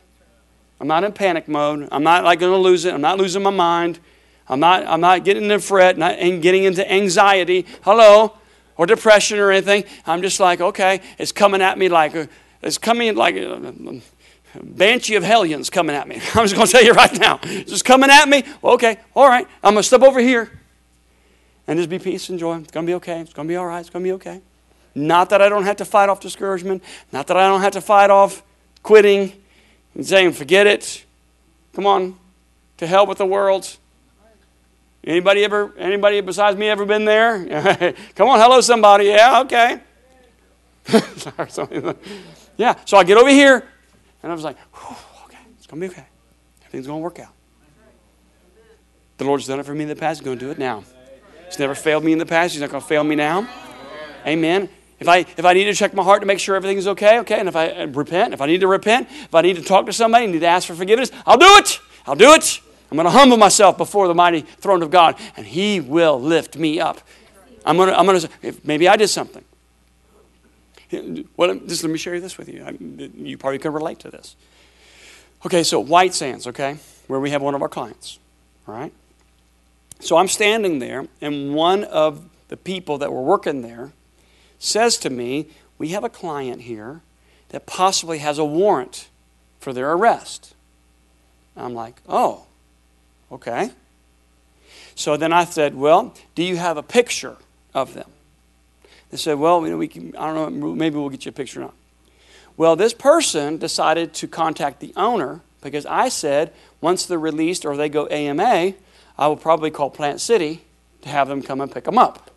I'm not in panic mode. I'm not like going to lose it. I'm not losing my mind. I'm not, I'm not getting into fret not, and getting into anxiety. Hello? Or depression or anything. I'm just like, okay, it's coming at me like, it's coming like a banshee of hellions coming at me. I'm just going to tell you right now. It's just coming at me. Well, okay, all right. I'm going to step over here and just be peace and joy. It's going to be okay. It's going to be all right. It's going to be okay. Not that I don't have to fight off discouragement. Not that I don't have to fight off quitting and saying, forget it. Come on, to hell with the world. Anybody ever, anybody besides me ever been there? Come on, hello somebody. Yeah, okay. yeah, so I get over here and I was like, okay, it's going to be okay. Everything's going to work out. The Lord's done it for me in the past. He's going to do it now. He's never failed me in the past. He's not going to fail me now. Amen. If I, if I need to check my heart to make sure everything's okay, okay, and if I uh, repent, if I need to repent, if I need to talk to somebody, need to ask for forgiveness, I'll do it. I'll do it. I'm going to humble myself before the mighty throne of God, and He will lift me up. I'm going to, I'm going to maybe I did something. Well, just let me share this with you. You probably can relate to this. Okay, so White Sands, okay, where we have one of our clients, all right? So I'm standing there, and one of the people that were working there says to me, We have a client here that possibly has a warrant for their arrest. I'm like, Oh, okay. So then I said, Well, do you have a picture of them? They said, Well, you know, we can, I don't know, maybe we'll get you a picture now. Well, this person decided to contact the owner because I said, once they're released or they go AMA, I will probably call Plant City to have them come and pick them up.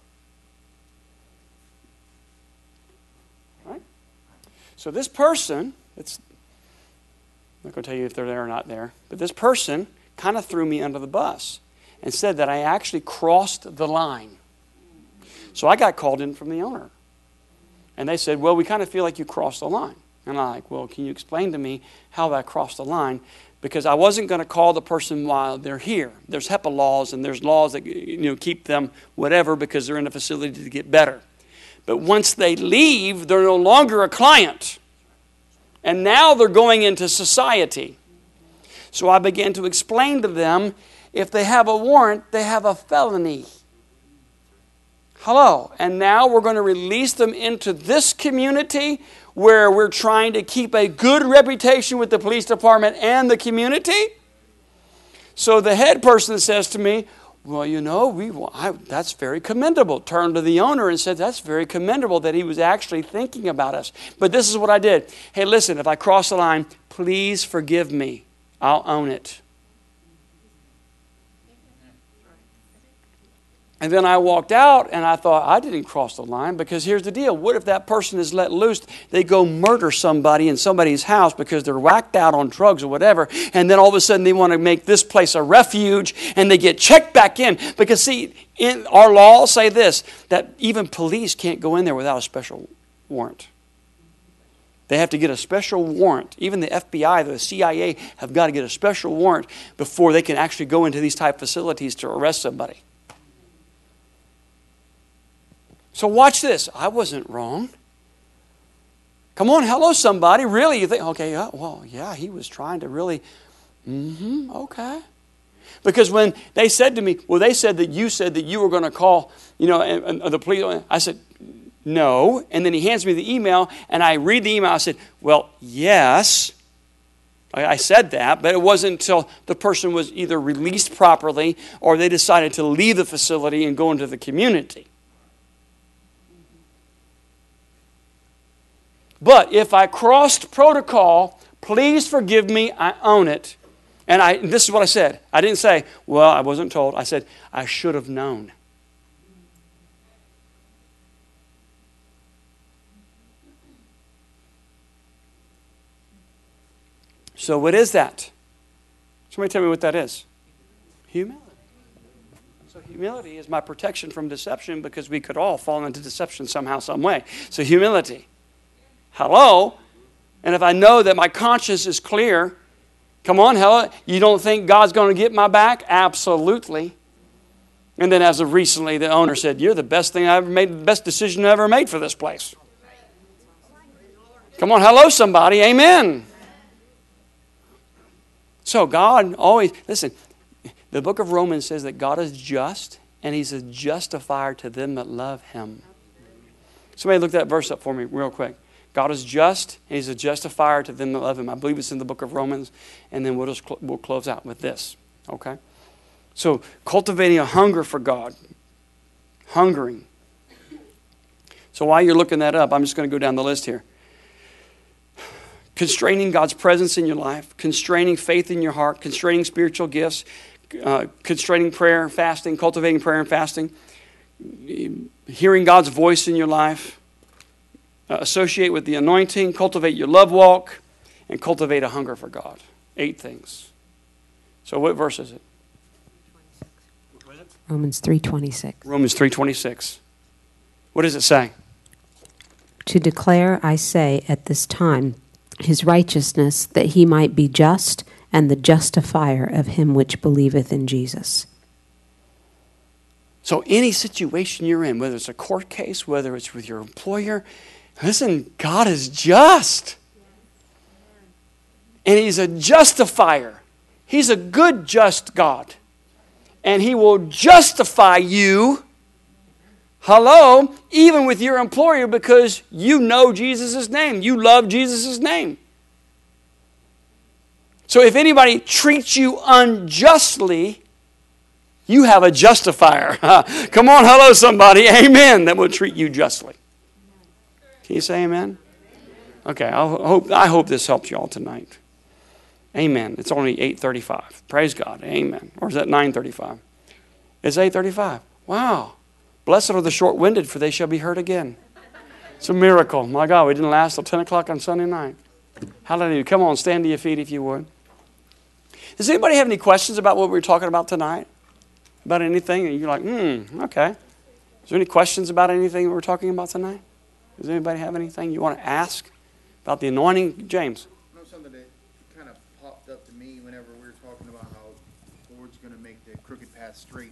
Right? So this person, it's I'm not going to tell you if they're there or not there, but this person kind of threw me under the bus and said that I actually crossed the line. So I got called in from the owner. And they said, Well, we kind of feel like you crossed the line. And I'm like, Well, can you explain to me how I crossed the line? Because I wasn't going to call the person while they're here. There's HIPAA laws and there's laws that you know keep them whatever because they're in a facility to get better. But once they leave, they're no longer a client. And now they're going into society. So I began to explain to them if they have a warrant, they have a felony. Hello. And now we're going to release them into this community where we're trying to keep a good reputation with the police department and the community. So the head person says to me, well, you know, we, I, that's very commendable. Turned to the owner and said, That's very commendable that he was actually thinking about us. But this is what I did. Hey, listen, if I cross the line, please forgive me. I'll own it. And then I walked out and I thought, I didn't cross the line because here's the deal. What if that person is let loose? They go murder somebody in somebody's house because they're whacked out on drugs or whatever. And then all of a sudden they want to make this place a refuge and they get checked back in. Because, see, in our laws say this that even police can't go in there without a special warrant. They have to get a special warrant. Even the FBI, the CIA have got to get a special warrant before they can actually go into these type facilities to arrest somebody. So watch this. I wasn't wrong. Come on, hello, somebody. Really? You think, okay, yeah, well, yeah, he was trying to really, mm-hmm, okay. Because when they said to me, well, they said that you said that you were going to call, you know, and, and the police, I said, no. And then he hands me the email, and I read the email. I said, well, yes. I I said that, but it wasn't until the person was either released properly or they decided to leave the facility and go into the community. But if I crossed protocol, please forgive me, I own it. And I, this is what I said. I didn't say, well, I wasn't told. I said, I should have known. So, what is that? Somebody tell me what that is. Humility. So, humility is my protection from deception because we could all fall into deception somehow, some way. So, humility. Hello? And if I know that my conscience is clear, come on, hell, you don't think God's going to get my back? Absolutely. And then, as of recently, the owner said, You're the best thing I ever made, the best decision I ever made for this place. Come on, hello, somebody. Amen. So, God always, listen, the book of Romans says that God is just and He's a justifier to them that love Him. Somebody look that verse up for me, real quick. God is just and He's a justifier to them that love Him. I believe it's in the book of Romans, and then we'll just cl- we'll close out with this. Okay? So, cultivating a hunger for God, hungering. So, while you're looking that up, I'm just going to go down the list here constraining God's presence in your life, constraining faith in your heart, constraining spiritual gifts, uh, constraining prayer and fasting, cultivating prayer and fasting, hearing God's voice in your life, uh, associate with the anointing, cultivate your love walk, and cultivate a hunger for God. Eight things. So, what verse is it? Romans 3:26. Romans 3:26. What does it say? To declare, I say, at this time, his righteousness, that he might be just and the justifier of him which believeth in Jesus. So, any situation you're in, whether it's a court case, whether it's with your employer, listen, God is just. And He's a justifier. He's a good, just God. And He will justify you, hello, even with your employer because you know Jesus' name. You love Jesus' name. So if anybody treats you unjustly, you have a justifier. Come on, hello, somebody. Amen. That will treat you justly. Can you say amen? Okay, I hope, I hope this helps you all tonight. Amen. It's only 8.35. Praise God. Amen. Or is that 9.35? It's 8.35. Wow. Blessed are the short-winded, for they shall be heard again. It's a miracle. My God, we didn't last till 10 o'clock on Sunday night. Hallelujah. Come on, stand to your feet if you would. Does anybody have any questions about what we were talking about tonight? About anything? And you're like, hmm, okay. Is there any questions about anything we are talking about tonight? Does anybody have anything you want to ask about the anointing? James. You know something that kind of popped up to me whenever we were talking about how the Lord's going to make the crooked path straight.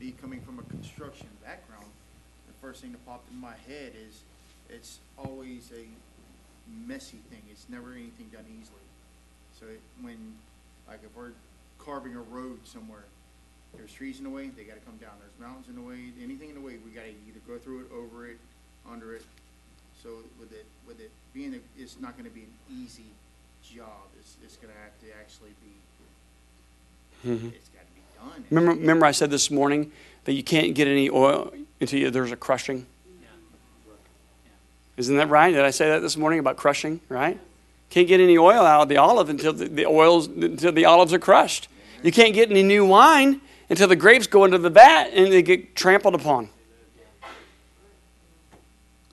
Me coming from a construction background, the first thing that popped in my head is it's always a messy thing. It's never anything done easily. So it, when, like, if we're carving a road somewhere, there's trees in the way, they got to come down. There's mountains in the way, anything in the way, we got to either go through it, over it, under it. So with it, with it being, a, it's not going to be an easy job. It's, it's going to have to actually be. Mm-hmm. It's got to be done. Remember, remember I said this morning that you can't get any oil until you, there's a crushing? Isn't that right? Did I say that this morning about crushing, right? Can't get any oil out of the olive until the, the oils until the olives are crushed. You can't get any new wine until the grapes go into the vat and they get trampled upon.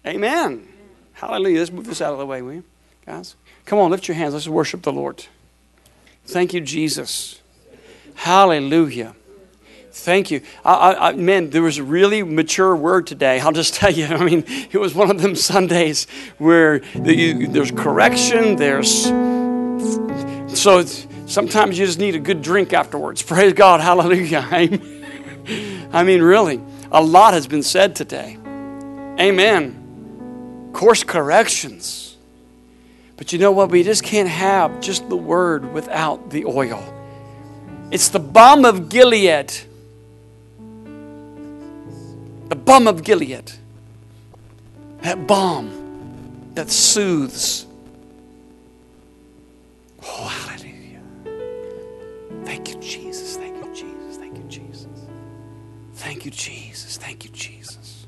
Amen. Hallelujah. Let's move this out of the way, will you, guys? Come on, lift your hands. Let's worship the Lord. Thank you, Jesus. Hallelujah. Thank you. I, I, man, there was a really mature word today. I'll just tell you. I mean, it was one of them Sundays where the, you, there's correction, there's. So sometimes you just need a good drink afterwards. Praise God. Hallelujah. I mean, really, a lot has been said today. Amen course corrections. But you know what? We just can't have just the word without the oil. It's the balm of Gilead. The balm of Gilead. That balm that soothes. Oh, hallelujah. Thank you, Jesus. Thank you, Jesus. Thank you, Jesus. Thank you, Jesus. Thank you, Jesus.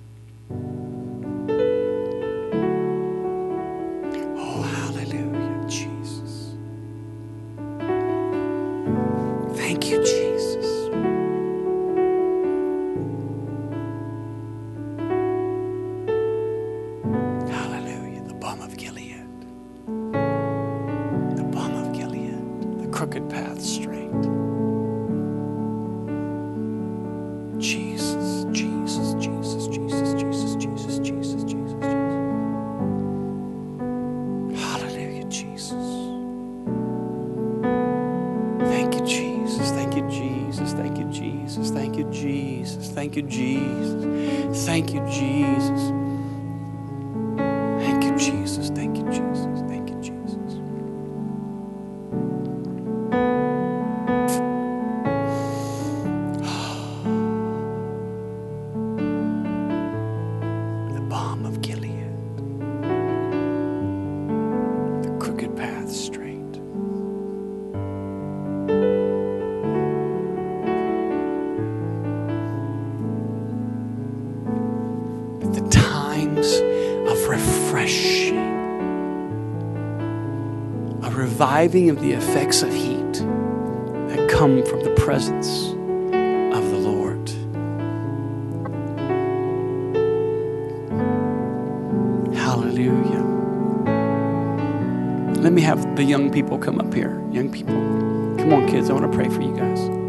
of the effects of heat that come from the presence of the Lord. Hallelujah. Let me have the young people come up here. Young people. Come on, kids. I want to pray for you guys.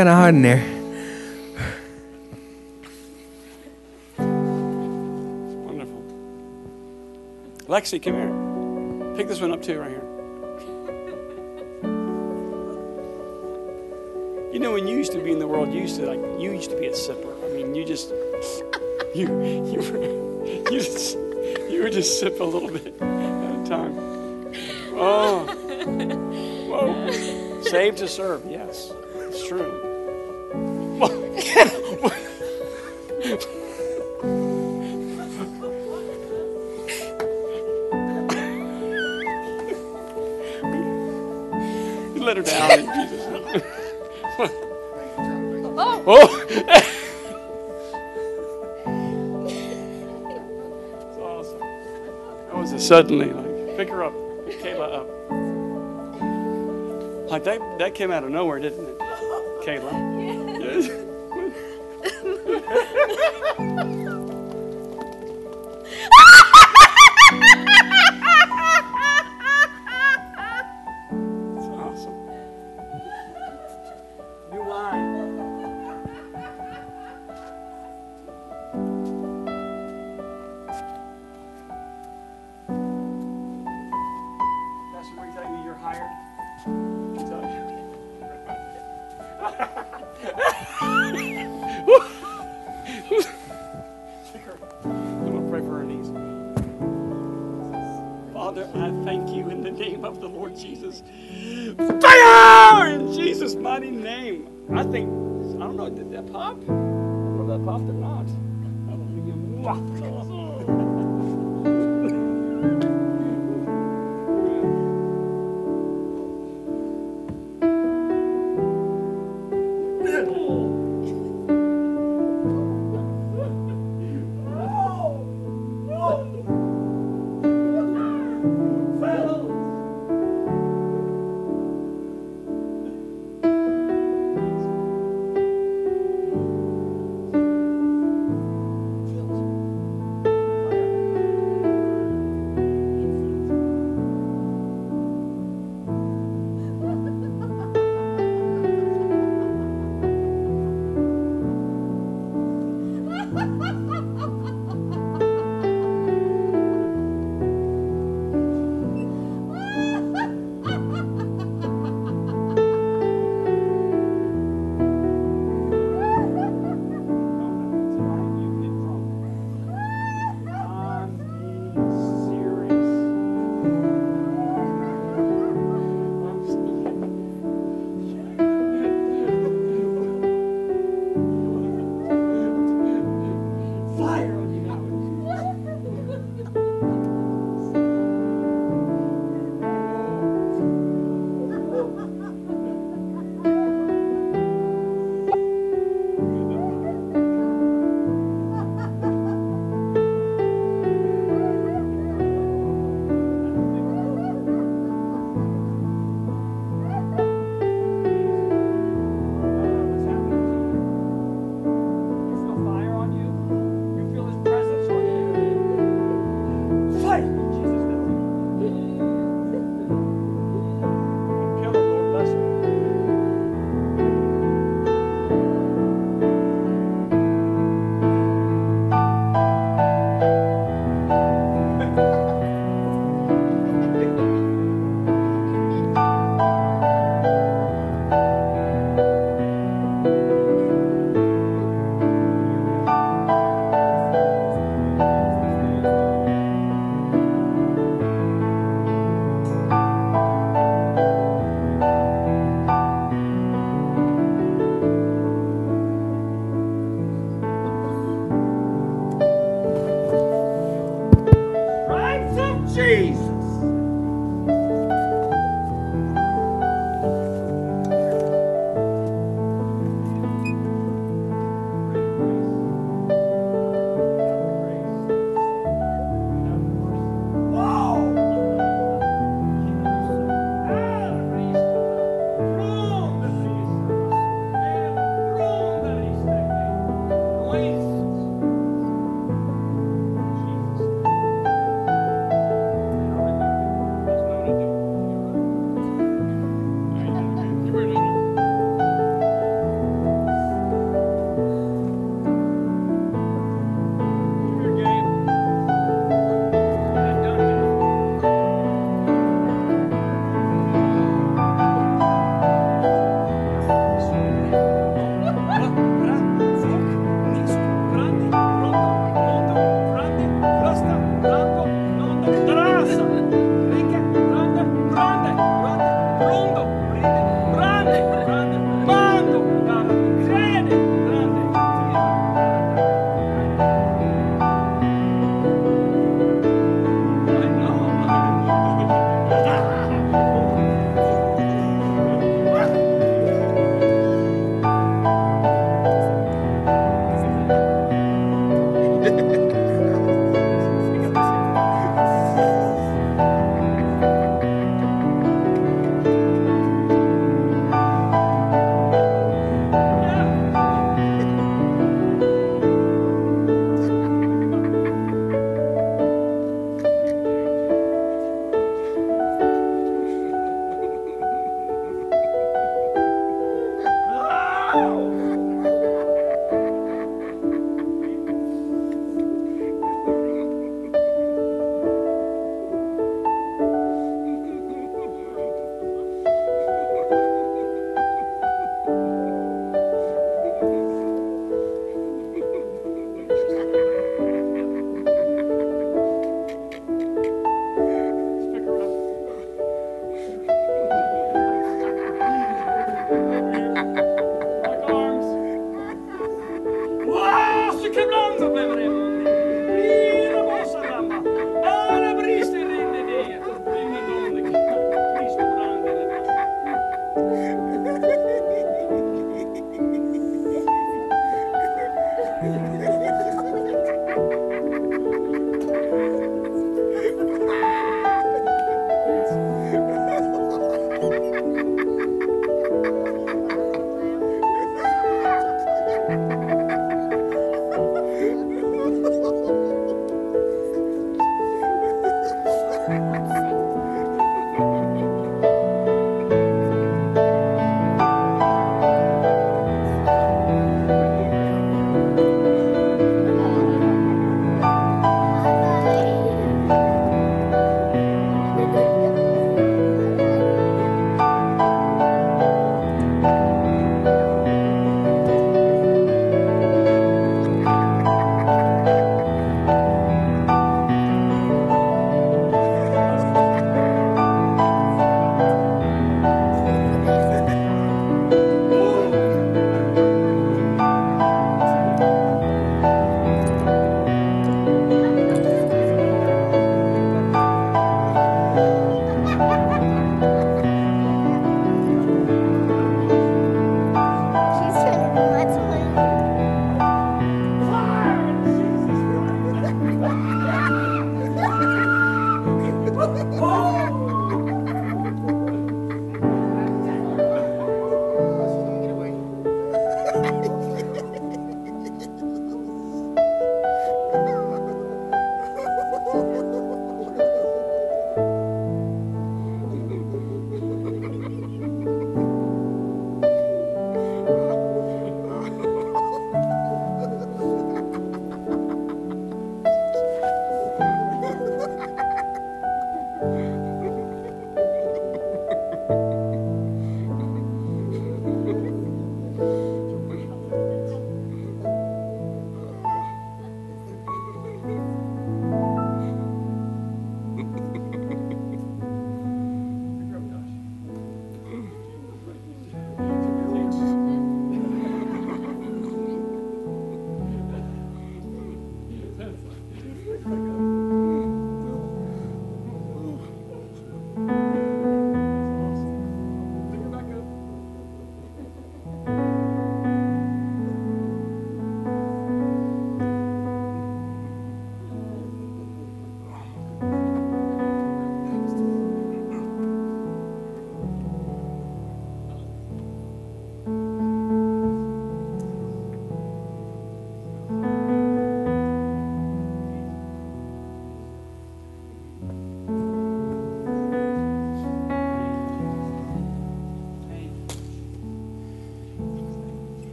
Kind of hot in there. Wonderful. Lexi, come here. Pick this one up too, right here. You know, when you used to be in the world, you used to like you used to be a sipper. I mean, you just you you were you just you would just sip a little bit at a time. Oh, whoa! Save to serve. Yes, suddenly like pick her up, Kayla up. Like that that came out of nowhere, didn't it? Kayla.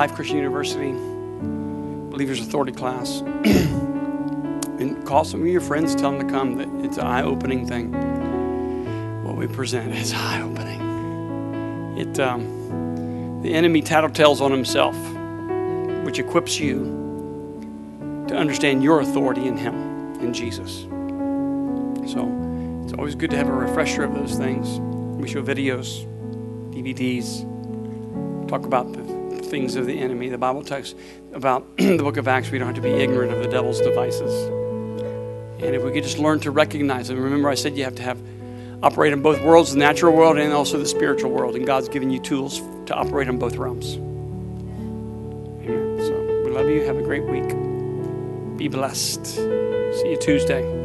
Life Christian University Believers Authority class. and call some of your friends, tell them to come. That it's an eye-opening thing. What we present is eye-opening. It um, the enemy tattletales on himself, which equips you to understand your authority in Him, in Jesus. So it's always good to have a refresher of those things. We show videos, DVDs, talk about the things of the enemy. The Bible talks about the book of Acts. We don't have to be ignorant of the devil's devices. And if we could just learn to recognize them, remember I said you have to have operate in both worlds, the natural world and also the spiritual world. And God's given you tools to operate in both realms. Amen. So we love you. Have a great week. Be blessed. See you Tuesday.